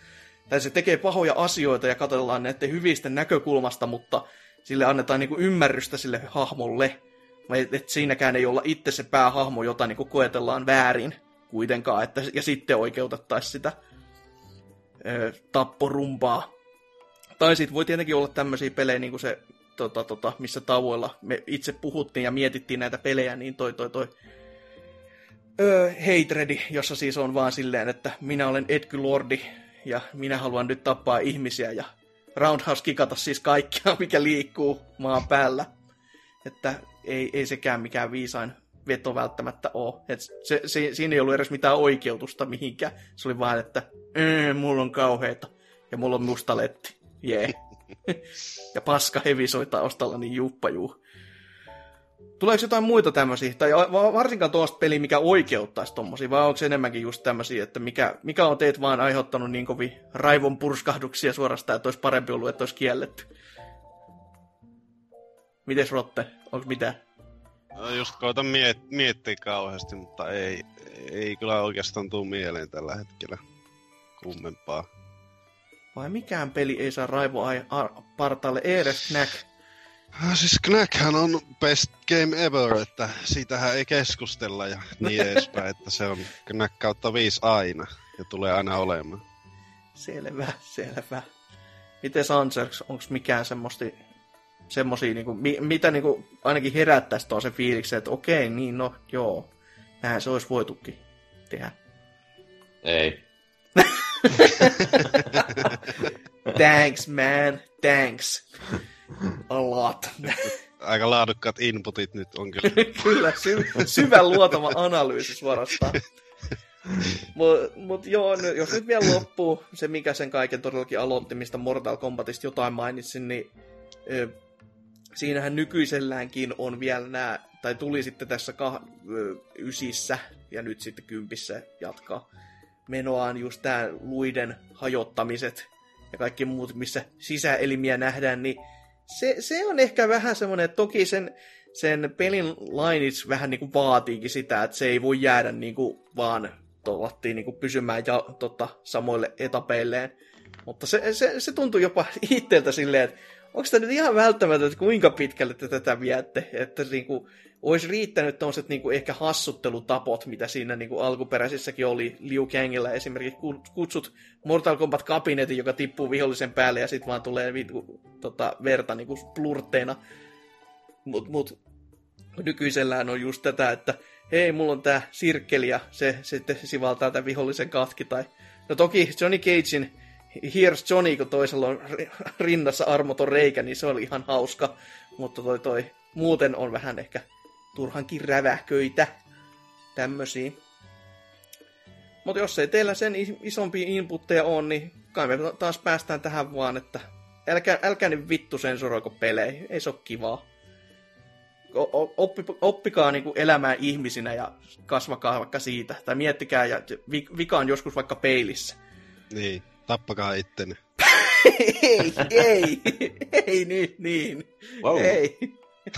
tai se tekee pahoja asioita ja katsellaan näiden hyvisten näkökulmasta, mutta sille annetaan niin kuin ymmärrystä sille hahmolle. Et siinäkään ei olla itse se päähahmo, jota niin kuin koetellaan väärin kuitenkaan, että, ja sitten oikeutettaisiin sitä ö, tapporumpaa. Tai sitten voi tietenkin olla tämmöisiä pelejä, niin kuin se tota, tota, missä tauoilla me itse puhuttiin ja mietittiin näitä pelejä, niin toi toi toi öö, Hatredi, jossa siis on vaan silleen, että minä olen Edgy Lordi ja minä haluan nyt tappaa ihmisiä ja Roundhouse kikata siis kaikkea, mikä liikkuu maan päällä. Että ei, ei sekään mikään viisain veto välttämättä ole. Et se, se, siinä ei ollut edes mitään oikeutusta mihinkään. Se oli vaan, että mulla on kauheita ja mulla on mustaletti. Jee. Yeah. ja paska hevi soi taustalla, niin juppajuu. Tuleeko jotain muita tämmöisiä, tai varsinkaan tuosta peli, mikä oikeuttaisi tommosia, vai onko se enemmänkin just tämmöisiä, että mikä, mikä on teet vaan aiheuttanut niin kovin raivon purskahduksia suorastaan, että olisi parempi ollut, että olisi kielletty? Mites Rotte, onko mitä? No just koitan miet- miettiä kauheasti, mutta ei, ei kyllä oikeastaan tuu mieleen tällä hetkellä kummempaa. Vai mikään peli ei saa raivoa partaalle, edes Knack. Ah, siis Knackhän on best game ever, että siitähän ei keskustella ja niin edespäin, että se on Knack kautta viisi aina ja tulee aina olemaan. Selvä, selvä. Miten Sanserks, onko mikään semmosti, semmosia, niinku, mi, mitä niinku ainakin herättäisi tuon se fiiliksen, että okei, niin no, joo, näin se olisi voitukin tehdä. Ei. Thanks, man. Thanks. A lot. Aika laadukkaat inputit nyt on kyllä. kyllä, sy- syvän luotava analyysi suorastaan. Mutta mut joo, jos nyt vielä loppuu se, mikä sen kaiken todellakin aloitti, mistä Mortal Kombatista jotain mainitsin, niin ö, siinähän nykyiselläänkin on vielä nämä, tai tuli sitten tässä kah- ö, ysissä ja nyt sitten kympissä jatkaa menoaan just tää luiden hajottamiset ja kaikki muut, missä sisäelimiä nähdään, niin se, se on ehkä vähän semmoinen, että toki sen, sen pelin lainits vähän niin kuin vaatiikin sitä, että se ei voi jäädä niin kuin vaan tolattiin niin kuin pysymään ja, tota, samoille etapeilleen. Mutta se, se, se tuntui jopa itseltä silleen, että onko tämä nyt ihan välttämätöntä, että kuinka pitkälle te tätä viette, että niin kuin, olisi riittänyt tuollaiset niin ehkä hassuttelutapot, mitä siinä niin kuin alkuperäisessäkin oli Liu Kangilla esimerkiksi kutsut Mortal Kombat kabinetin, joka tippuu vihollisen päälle ja sitten vaan tulee vitu, tota, verta niin kuin plurtteina. Mutta mut, nykyisellään on just tätä, että hei, mulla on tää sirkkeli ja se sitten sivaltaa tämän vihollisen katki. Tai... No toki Johnny Cagein Here's Johnny, kun toisella on rinnassa armoton reikä, niin se oli ihan hauska. Mutta toi, toi muuten on vähän ehkä turhankin räväköitä. Tämmösiä. Mutta jos ei teillä sen isompia inputteja ole, niin kai me taas päästään tähän vaan, että älkää, älkää nyt vittu sensuroiko pelejä. Ei se ole kivaa. Oppi, oppikaa niin elämään ihmisinä ja kasvakaa vaikka siitä. Tai miettikää ja vikaan joskus vaikka peilissä. Niin, tappakaa ittenne. ei, ei, ei niin, niin. Wow. Ei.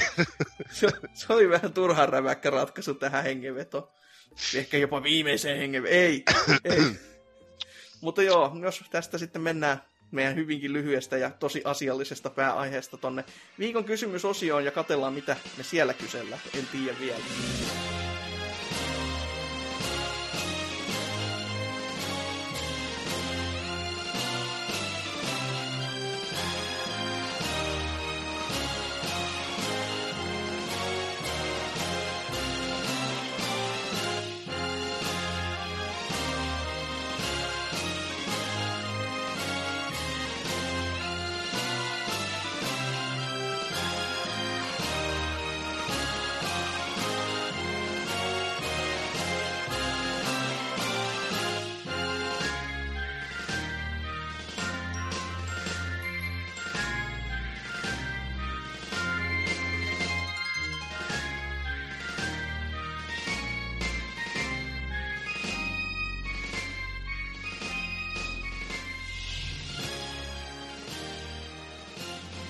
se, se, oli vähän turhan räväkkä ratkaisu tähän hengenvetoon. Ehkä jopa viimeiseen hengenvetoon. Ei, ei. Mutta joo, jos tästä sitten mennään meidän hyvinkin lyhyestä ja tosi asiallisesta pääaiheesta tonne viikon kysymysosioon ja katellaan, mitä me siellä kysellään. En tiedä vielä.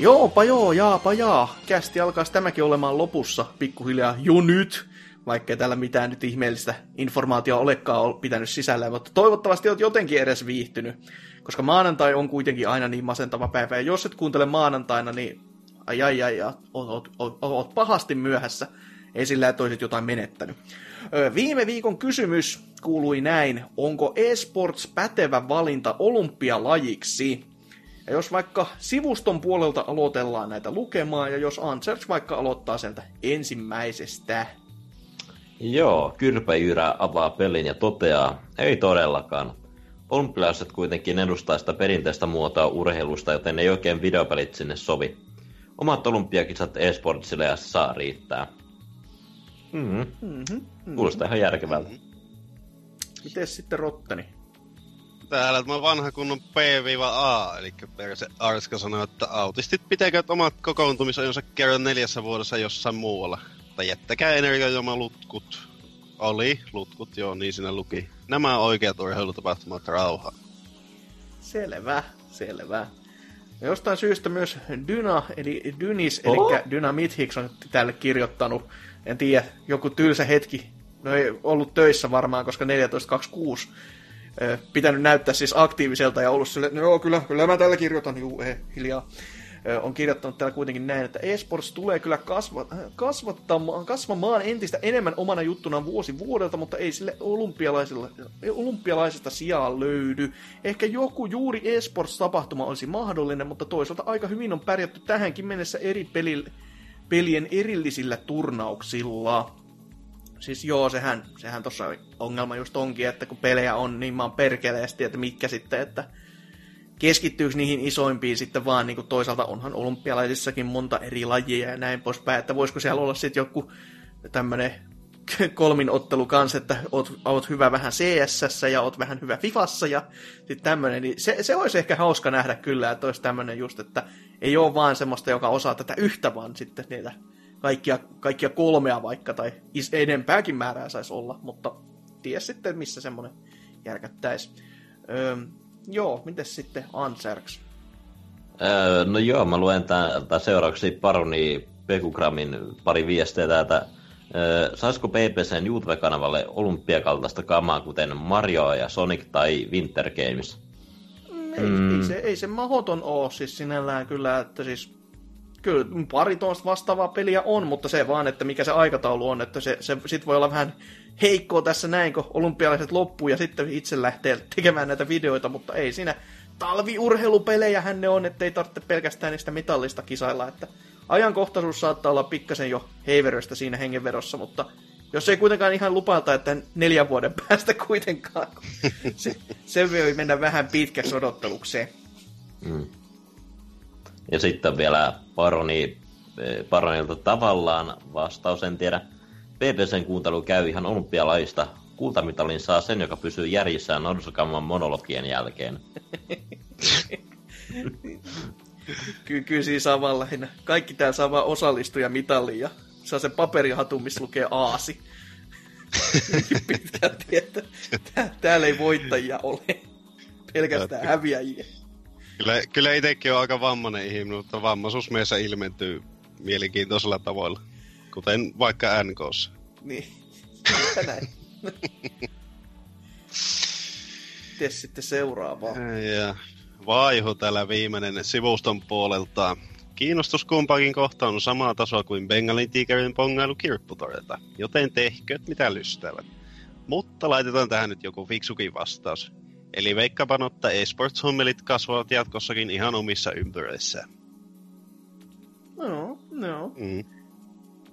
Joopa joo, jaapa jaa. Kästi alkaisi tämäkin olemaan lopussa pikkuhiljaa jo nyt, vaikkei täällä mitään nyt ihmeellistä informaatiota olekaan pitänyt sisällä, mutta toivottavasti olet jotenkin edes viihtynyt, koska maanantai on kuitenkin aina niin masentava päivä, ja jos et kuuntele maanantaina, niin ai ai ai, oot, oot, oot, oot pahasti myöhässä, ei sillä että olisit jotain menettänyt. Viime viikon kysymys kuului näin, onko esports pätevä valinta olympialajiksi? Ja jos vaikka sivuston puolelta aloitellaan näitä lukemaan, ja jos Answers vaikka aloittaa sieltä ensimmäisestä. Joo, Kyrpäjyrä avaa pelin ja toteaa, ei todellakaan. Olympialaiset kuitenkin edustaa sitä perinteistä muotoa urheilusta, joten ei oikein videopelit sinne sovi. Omat olympiakisat esportsille ja saa riittää. Mm-hmm. Mm-hmm. Kuulostaa ihan järkevältä. Miten sitten Rotteni? Täällä tämä vanha kunnon P-A, eli perse Arska sanoi, että autistit pitäkät omat kokoontumisajonsa kerran neljässä vuodessa jossain muualla. Tai jättäkää energiajuomalutkut. Oli, lutkut, joo, niin siinä luki. Nämä oikeat urheilutapahtumat rauha. Selvä, selvä. Ja jostain syystä myös Dyna, eli Dynis, Oh. eli Dynamit Hicks on tälle kirjoittanut. En tiedä, joku tylsä hetki. No ei ollut töissä varmaan, koska 14.26 ö, pitänyt näyttää siis aktiiviselta ja ollut sille, no joo, kyllä, kyllä mä täällä kirjoitan, juu, eh, hiljaa. On kirjoittanut täällä kuitenkin näin, että esports tulee kyllä kasva, kasvattamaan, kasvamaan entistä enemmän omana juttuna vuosi vuodelta, mutta ei sille olympialaisilla, olympialaisesta sijaa löydy. Ehkä joku juuri esports-tapahtuma olisi mahdollinen, mutta toisaalta aika hyvin on pärjätty tähänkin mennessä eri peli, pelien erillisillä turnauksilla. Siis joo, sehän, sehän tuossa ongelma just onkin, että kun pelejä on niin maan perkeleesti, että mitkä sitten, että keskittyykö niihin isoimpiin sitten vaan, niin kuin toisaalta onhan olympialaisissakin monta eri lajia ja näin poispäin, että voisiko siellä olla sitten joku tämmönen kolmin ottelu kanssa, että oot, oot hyvä vähän CSS ja oot vähän hyvä Fifassa ja sitten tämmönen, niin se, se olisi ehkä hauska nähdä kyllä, että olisi tämmönen just, että ei ole vaan semmoista, joka osaa tätä yhtä, vaan sitten niitä kaikkia, kaikkia kolmea vaikka, tai enempääkin määrää saisi olla, mutta ties sitten, missä semmoinen järkättäisi. Öö, joo, mites sitten Anserks? Öö, no joo, mä luen täältä seuraavaksi Paroni Pekugramin pari viestiä täältä. Öö, saisiko PPCn YouTube-kanavalle olympiakaltaista kamaa, kuten Mario ja Sonic tai Winter Games? Ei, mm. ei, se, ei se mahoton oo siis sinällään kyllä, että siis kyllä pari tuosta vastaavaa peliä on, mutta se vaan, että mikä se aikataulu on, että se, se sit voi olla vähän heikkoa tässä näin, kun olympialaiset loppuu ja sitten itse lähtee tekemään näitä videoita, mutta ei siinä talviurheilupelejähän ne on, ettei tarvitse pelkästään niistä mitallista kisailla, että ajankohtaisuus saattaa olla pikkasen jo heiveröistä siinä hengenvedossa, mutta jos ei kuitenkaan ihan lupalta, että neljän vuoden päästä kuitenkaan, se, se voi mennä vähän pitkäksi odottelukseen. Mm. Ja sitten vielä Paroni, eh, Paronilta tavallaan vastaus, en tiedä. PPCn kuuntelu käy ihan olympialaista. Kultamitalin saa sen, joka pysyy järjissään Norsukamman monologien jälkeen. Ky- kyllä siinä vaan lähinnä. Kaikki saa vaan osallistuja mitalliin ja saa sen paperihatun, missä lukee aasi. Pitkälti, että tää- täällä ei voittajia ole. Pelkästään häviäjiä. Kyllä, kyllä itsekin on aika vammainen ihminen, mutta vammaisuus meissä ilmentyy mielenkiintoisilla tavoilla. Kuten vaikka NKssa. Niin. Mitä näin? Mites sitten seuraavaa? Ja vaihu täällä viimeinen sivuston puolelta. Kiinnostus kumpaakin kohtaan on samaa tasoa kuin Bengalin tiikerin pongailu kirpputorilta, joten tehkööt mitä lystävät. Mutta laitetaan tähän nyt joku fiksukin vastaus. Eli veikkapan, että esports-hommelit kasvavat jatkossakin ihan omissa ympyröissään. No, no. Mm.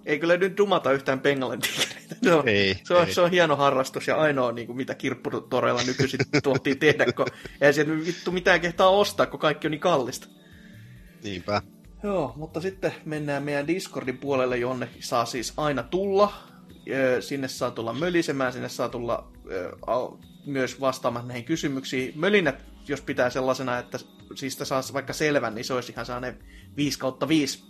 Ei kyllä nyt dumata yhtään tiikereitä. Se on, Ei, se, on, ei. se on hieno harrastus ja ainoa, niin kuin, mitä kirpputoreilla nykyisin tuottiin tehdä, kun ei sieltä vittu mitään kehtaa ostaa, kun kaikki on niin kallista. Niinpä. Joo, mutta sitten mennään meidän Discordin puolelle, jonne saa siis aina tulla. Sinne saa tulla mölisemään, sinne saa tulla myös vastaamaan näihin kysymyksiin. Mölinät, jos pitää sellaisena, että siis sitä saa vaikka selvän, niin se olisi ihan sellainen 5 kautta 5.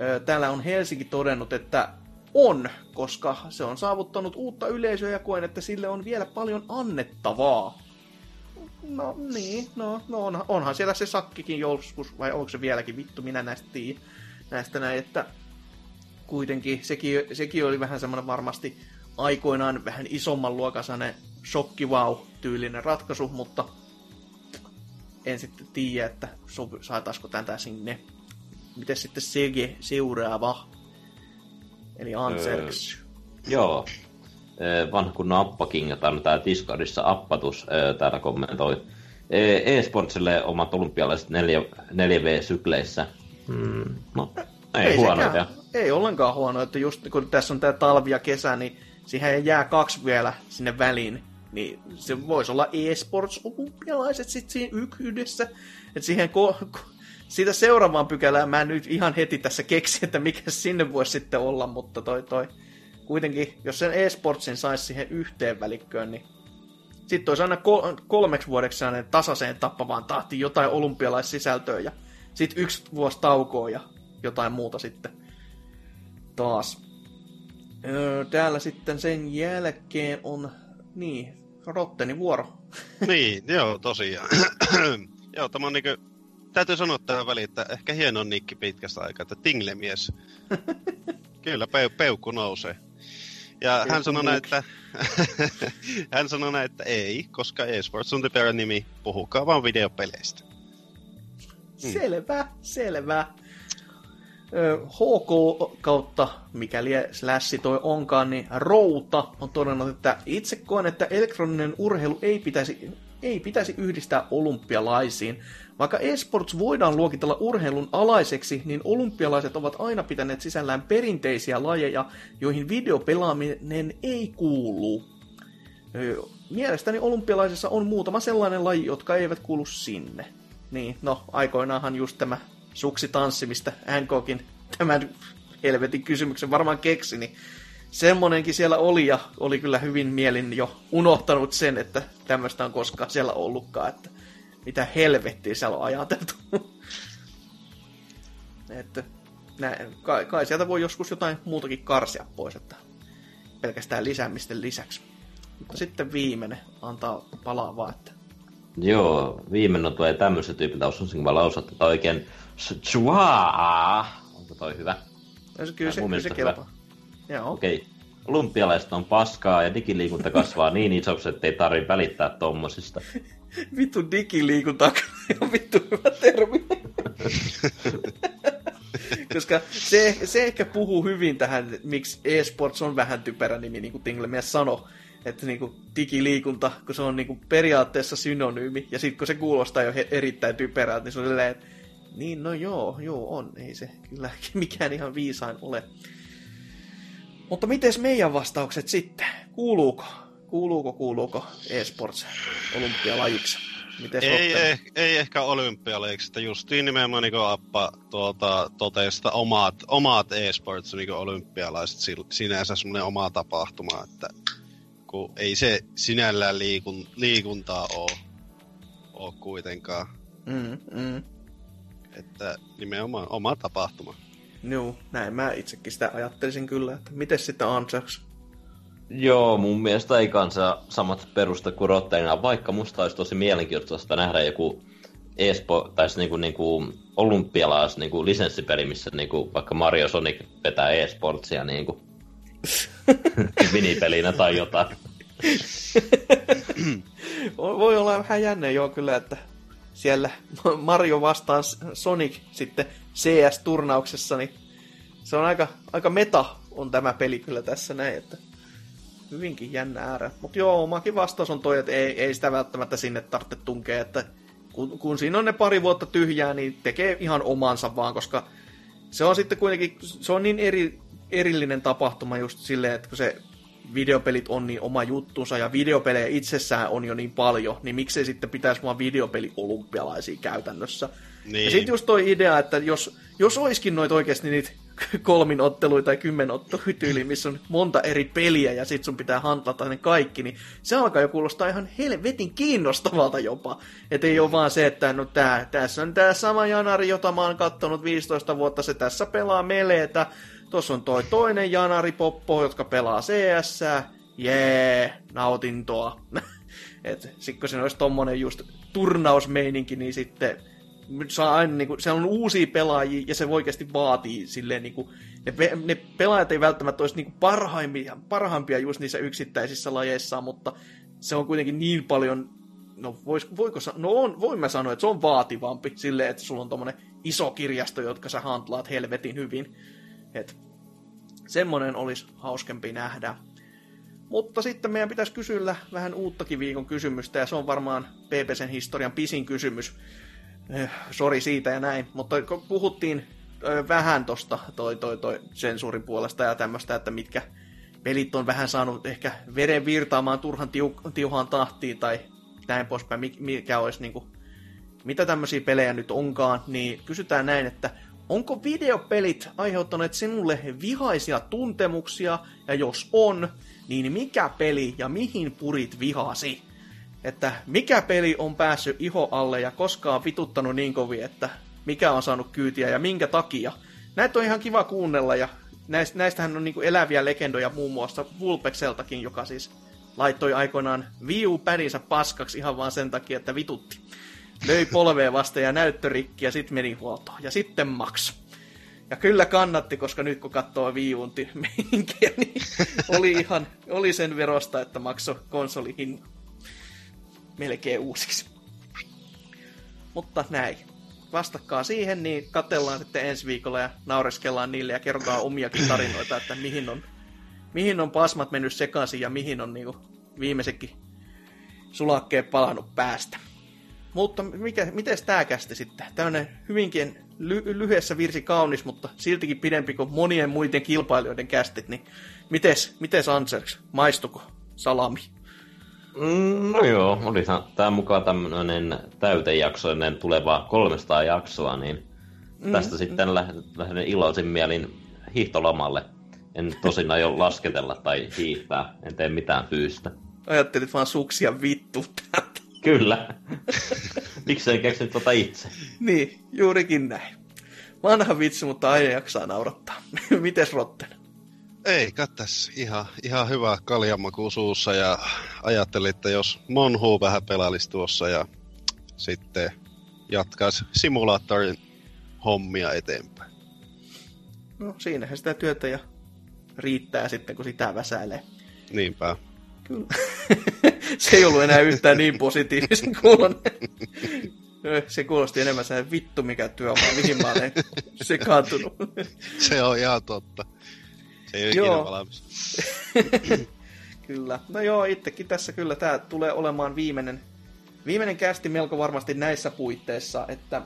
Ö, Täällä on Helsinki todennut, että on, koska se on saavuttanut uutta yleisöä ja koen, että sille on vielä paljon annettavaa. no niin, no, no on, onhan siellä se sakkikin joskus, vai onko se vieläkin, vittu, minä näistä tiedä, näistä näin, että kuitenkin sekin, sekin oli vähän semmoinen varmasti aikoinaan vähän isomman luokasainen shokki wow tyylinen ratkaisu, mutta en sitten tiedä, että sovi, saataisiko tätä sinne. Miten sitten CG seuraava? Eli Anserks. Öö, joo. Vanha kun Appaking, tai tää Discordissa Appatus täällä kommentoi. E-sportsille omat olympialaiset 4, 4V-sykleissä. Hmm. No, ei, ei huono. Ei ollenkaan huono, että just kun tässä on tää talvi ja kesä, niin siihen jää kaksi vielä sinne väliin. Niin se voisi olla e-sports olympialaiset sitten siinä yhdessä. Että siihen ko- ko- siitä seuraavaan pykälään mä en nyt ihan heti tässä keksi, että mikä sinne voisi sitten olla, mutta toi toi. Kuitenkin, jos sen e-sportsin saisi siihen yhteen välikköön, niin sitten olisi aina kol- kolmeksi vuodeksi tasaiseen tappavaan tahtiin jotain olympialaissisältöä ja sitten yksi vuosi taukoa ja jotain muuta sitten taas. Öö, täällä sitten sen jälkeen on, niin, Rotteni vuoro. niin, joo, tosiaan. joo, tämä on niinku, täytyy sanoa tähän väliin, että ehkä hieno nikki pitkästä aikaa, että Tinglemies. Kyllä, peu, peukku nousee. Ja hän sanoi näin, että, hän sanoi näin, että ei, koska eSports on typerä nimi, puhukaa vaan videopeleistä. Hmm. Selvä, selvä. HK kautta, mikäli slässi toi onkaan, niin Routa on todennut, että itse koen, että elektroninen urheilu ei pitäisi, ei pitäisi yhdistää olympialaisiin. Vaikka esports voidaan luokitella urheilun alaiseksi, niin olympialaiset ovat aina pitäneet sisällään perinteisiä lajeja, joihin videopelaaminen ei kuulu. Mielestäni olympialaisissa on muutama sellainen laji, jotka eivät kuulu sinne. Niin, no, aikoinaanhan just tämä suksitanssi, mistä Hancockin tämän helvetin kysymyksen varmaan keksi, niin semmonenkin siellä oli ja oli kyllä hyvin mielin jo unohtanut sen, että tämmöistä on koskaan siellä ollutkaan, että mitä helvettiä siellä on ajateltu. että näin, kai, kai, sieltä voi joskus jotain muutakin karsia pois, että pelkästään lisäämisten lisäksi. Mutta sitten viimeinen antaa palaa vaan, että... Joo, viimeinen tulee tämmöisen tyypiltä, osasinko mä lausua oikein Chua! Onko toi hyvä? Se, kyllä se, kyllä se kelpaa. Joo. Okei. Okay. Olympialaiset on paskaa ja digiliikunta kasvaa niin isoksi, ettei tarvi välittää tommosista. vittu digiliikunta on vittu hyvä termi. Koska se, se ehkä puhuu hyvin tähän, miksi eSports on vähän typerä nimi, niin kuin Tinglemies sanoi. Että niin kuin digiliikunta, kun se on niin kuin periaatteessa synonyymi, ja sitten kun se kuulostaa jo erittäin typerältä, niin se on silleen, että niin, no joo, joo on. Ei se kyllä mikään ihan viisain ole. Mutta miten meidän vastaukset sitten? Kuuluuko? Kuuluuko, kuuluuko eSports olympialajiksi? Mites ei, ei, ei, ehkä olympialajiksi, että justiin nimenomaan niin Appa tuota, totesta omat, omat eSports niin olympialaiset sinänsä semmoinen oma tapahtuma, että kun ei se sinällään liikun, liikuntaa ole, ole kuitenkaan. Mm, mm. Että nimenomaan oma tapahtuma. Joo, näin mä itsekin sitä ajattelisin kyllä. Että miten sitten Ansaks? Joo, mun mielestä ei kanssa samat perusta kuin Rottenina, vaikka musta olisi tosi mielenkiintoista nähdä joku Espo, tai siis niinku, niinku olympialais niinku lisenssipeli, missä niinku vaikka Mario Sonic vetää e-sportsia niinku vinipelinä tai jotain. Voi olla vähän jänne joo kyllä, että siellä Mario vastaan Sonic sitten CS-turnauksessa, niin se on aika, aika meta on tämä peli kyllä tässä näin, että hyvinkin jännä äärä. Mutta joo, omakin vastaus on toi, että ei, ei sitä välttämättä sinne tarvitse tunkea, että kun, kun siinä on ne pari vuotta tyhjää, niin tekee ihan omansa vaan, koska se on sitten kuitenkin, se on niin eri, erillinen tapahtuma just silleen, että kun se videopelit on niin oma juttunsa ja videopelejä itsessään on jo niin paljon, niin miksei sitten pitäisi vaan videopeli olympialaisia käytännössä. Niin. Ja sitten just toi idea, että jos, jos olisikin noit oikeasti niitä kolminotteluita tai kymmenotteluita tyyli, missä on monta eri peliä ja sit sun pitää hantlata ne kaikki, niin se alkaa jo kuulostaa ihan helvetin kiinnostavalta jopa. Että ei ole vaan se, että no tää, tässä on tää sama janari, jota mä oon kattonut 15 vuotta, se tässä pelaa meleetä, Tuossa on toi toinen Janari Poppo, jotka pelaa CS. Jee, nautintoa. Et sitten kun siinä olisi tommonen just turnausmeininki, niin sitten on, aina, niin kuin, se on uusia pelaajia ja se oikeasti vaatii silleen, niin kuin, ne, pe- ne pelaajat ei välttämättä olisi niin parhaimpia, parhaimpia just niissä yksittäisissä lajeissa, mutta se on kuitenkin niin paljon, no vois, voiko, no on, voin mä sanoa, että se on vaativampi silleen, että sulla on tommonen iso kirjasto, jotka sä handlaat helvetin hyvin. Et semmonen olisi hauskempi nähdä. Mutta sitten meidän pitäisi kysyä vähän uuttakin viikon kysymystä, ja se on varmaan PPCn historian pisin kysymys. Eh, Sori siitä ja näin, mutta kun puhuttiin vähän tosta toi, toi, toi sensuurin puolesta ja tämmöistä, että mitkä pelit on vähän saanut ehkä veren virtaamaan turhan tiu, tiuhaan tahtiin tai näin poispäin, mi- mikä olisi niinku, mitä tämmöisiä pelejä nyt onkaan, niin kysytään näin, että onko videopelit aiheuttaneet sinulle vihaisia tuntemuksia, ja jos on, niin mikä peli ja mihin purit vihasi? Että mikä peli on päässyt iho alle ja koskaan vituttanut niin kovin, että mikä on saanut kyytiä ja minkä takia. Näitä on ihan kiva kuunnella ja näistä, näistähän on niin eläviä legendoja muun muassa Vulpexeltakin, joka siis laittoi aikoinaan Wii U-pädinsä paskaksi ihan vaan sen takia, että vitutti. Löi polveen vasta ja näyttörikki ja sitten meni huoltoon. Ja sitten maksu. Ja kyllä kannatti, koska nyt kun katsoo Wii U'n ty- meininkiä, niin oli ihan oli sen verosta, että maksoi konsolihin melkein uusiksi. Mutta näin. Vastakkaa siihen, niin katellaan sitten ensi viikolla ja naureskellaan niille ja kerrotaan omiakin tarinoita, että mihin on, mihin on pasmat mennyt sekaisin ja mihin on niinku viimeisetkin sulakkeet palannut päästä. Mutta mikä, miten tämä kästi sitten? Tämmöinen hyvinkin ly- lyhyessä virsi kaunis, mutta siltikin pidempi kuin monien muiden kilpailijoiden kästit, niin mites, mites Ansers, maistuko salami? Mm, no joo, olihan tämä mukaan tämmöinen täytejaksoinen tuleva 300 jaksoa, niin tästä mm, sitten lähden, lähden iloisin mielin hiihtolomalle. En tosin aio lasketella tai hiihtää, en tee mitään fyysistä. Ajattelit vaan suksia vittu. Kyllä. Miksi en keksinyt tota itse? Niin, juurikin näin. Vanha vitsi, mutta aina jaksaa naurattaa. Mites Rotten? Ei, tässä ihan, ihan hyvä kaljamaku suussa ja ajattelin, että jos Monhu vähän pelailisi tuossa ja sitten jatkaisi simulaattorin hommia eteenpäin. No siinähän sitä työtä ja riittää sitten, kun sitä väsäilee. Niinpä. Kyllä. se ei ollut enää yhtään niin positiivisen kuulon. Se kuulosti enemmän sen vittu mikä työ, vaan mihin mä olen sekaantunut. Se on ihan totta. Se ei ole Joo. ikinä valmis. kyllä. No joo, itsekin tässä kyllä tämä tulee olemaan viimeinen, viimeinen kästi melko varmasti näissä puitteissa, että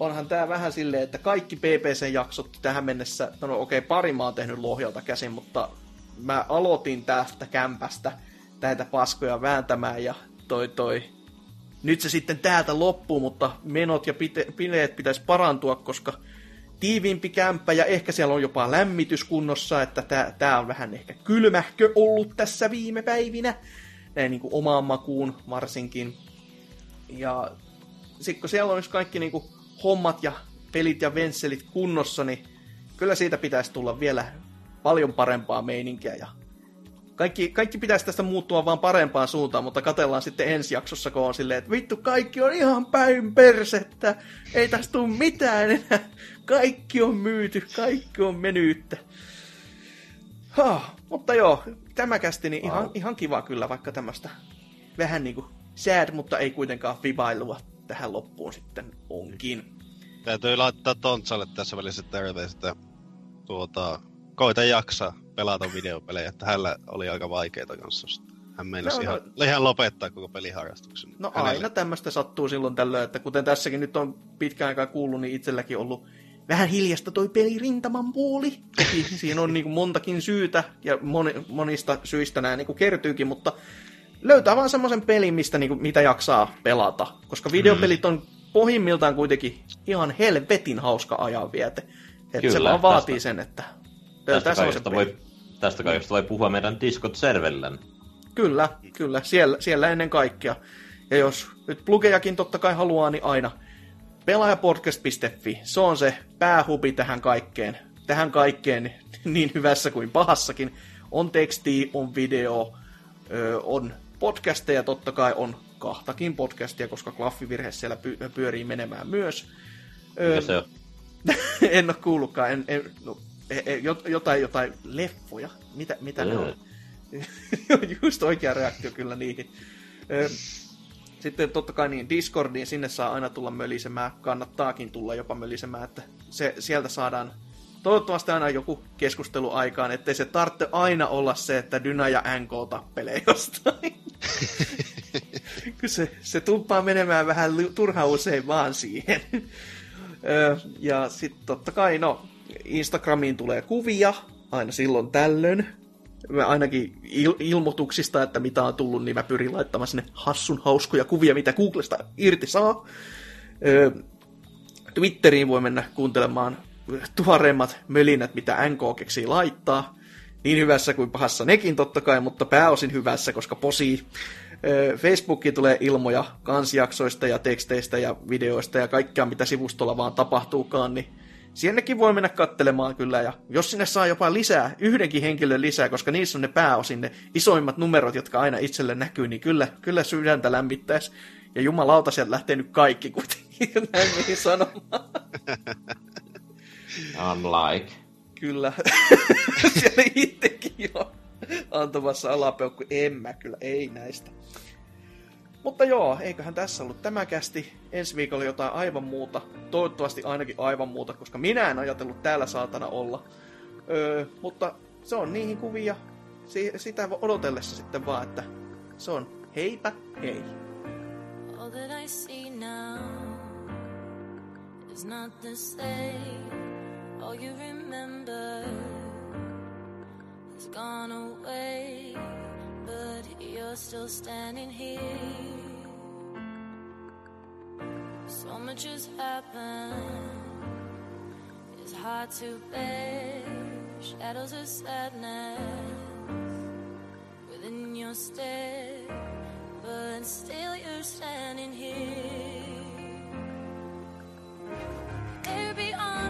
onhan tämä vähän silleen, että kaikki PPC-jaksot tähän mennessä, no okei, okay, pari mä oon tehnyt Lohjalta käsin, mutta mä aloitin tästä kämpästä näitä paskoja vääntämään ja toi toi nyt se sitten täältä loppuu, mutta menot ja pite, bileet pitäisi parantua, koska tiiviimpi kämppä ja ehkä siellä on jopa lämmitys kunnossa, että tää, tää on vähän ehkä kylmähkö ollut tässä viime päivinä. Näin niin kuin omaan makuun varsinkin. Ja sitten kun siellä olisi kaikki niin kuin hommat ja pelit ja vensselit kunnossa, niin kyllä siitä pitäisi tulla vielä paljon parempaa meininkiä ja kaikki, kaikki pitäisi tästä muuttua vaan parempaan suuntaan, mutta katellaan sitten ensi jaksossa, kun on silleen, että vittu, kaikki on ihan päin persettä, ei tästä tule mitään enää, kaikki on myyty, kaikki on menyyttä. Ha, mutta joo, tämä kästi niin ihan, ihan kiva kyllä, vaikka tämmöistä vähän niinku sad, mutta ei kuitenkaan vibailua tähän loppuun sitten onkin. Täytyy laittaa Tontsalle tässä välissä terveiset, että tuota, koita jaksaa pelata videopelejä, että hänellä oli aika vaikeita kanssa. Hän meinasi No, ihan, no. ihan lopettaa koko peliharrastuksen. No Hänelle- aina tämmöistä sattuu silloin tällöin, että kuten tässäkin nyt on pitkään aikaa kuullut, niin itselläkin ollut vähän hiljasta toi peli rintaman puoli. Siinä on niin montakin syytä ja moni, monista syistä nämä niin kertyykin, mutta löytää vaan semmoisen pelin, mistä niin mitä jaksaa pelata. Koska videopelit on pohjimmiltaan kuitenkin ihan helvetin hauska ajanviete. Että se Kyllä, vaan vaatii tästä- sen, että Tästä semmoisen kaikesta, voi, tästä kaikesta voi puhua meidän Discord-servellän. Kyllä, kyllä. Siellä, siellä ennen kaikkea. Ja jos nyt plugejakin totta kai haluaa, niin aina pelaajapodcast.fi. Se on se päähubi tähän kaikkeen. Tähän kaikkeen niin hyvässä kuin pahassakin. On tekstiä, on video, on podcasteja totta kai on kahtakin podcastia, koska klaffivirhe siellä py- pyörii menemään myös. Mikä se on? en ole kuullutkaan. En, en, no, jotain, jotain leffoja. Mitä, mitä ne on? Just oikea reaktio kyllä niihin. Ö, Sitten totta kai niin Discordiin, sinne saa aina tulla mölisemään, kannattaakin tulla jopa mölisemään, että se, sieltä saadaan toivottavasti aina joku keskustelu aikaan, ettei se tarvitse aina olla se, että Dyna ja NK tappelee jostain. Kun se, se tuppaa menemään vähän turhaan usein vaan siihen. Ja sitten totta kai, no, Instagramiin tulee kuvia, aina silloin tällöin. Mä ainakin il- ilmoituksista, että mitä on tullut, niin mä pyrin laittamaan sinne hassun hauskoja kuvia, mitä Googlesta irti saa. Ö, Twitteriin voi mennä kuuntelemaan tuoreimmat mölinät, mitä NK keksii laittaa. Niin hyvässä kuin pahassa nekin totta kai, mutta pääosin hyvässä, koska posii. Ö, Facebookiin tulee ilmoja kansjaksoista ja teksteistä ja videoista ja kaikkea, mitä sivustolla vaan tapahtuukaan, niin sinnekin voi mennä kattelemaan kyllä. Ja jos sinne saa jopa lisää, yhdenkin henkilön lisää, koska niissä on ne pääosin ne isoimmat numerot, jotka aina itselle näkyy, niin kyllä, kyllä sydäntä lämmittäisi. Ja jumalauta, sieltä lähtee nyt kaikki kuitenkin, näin mihin sanomaan. Unlike. Kyllä. Siellä itsekin jo antamassa alapeukku. En mä kyllä, ei näistä. Mutta joo, eiköhän tässä ollut tämä kästi. Ensi viikolla jotain aivan muuta. Toivottavasti ainakin aivan muuta, koska minä en ajatellut täällä saatana olla. Öö, mutta se on niihin kuvia. Si- sitä odotellessa sitten vaan, että se on heipä hei. All that I see now is not the same. All you remember has gone away, but you're still standing here. So much has happened, it's hard to bear. Shadows of sadness within your stare, but still you're standing here. There beyond,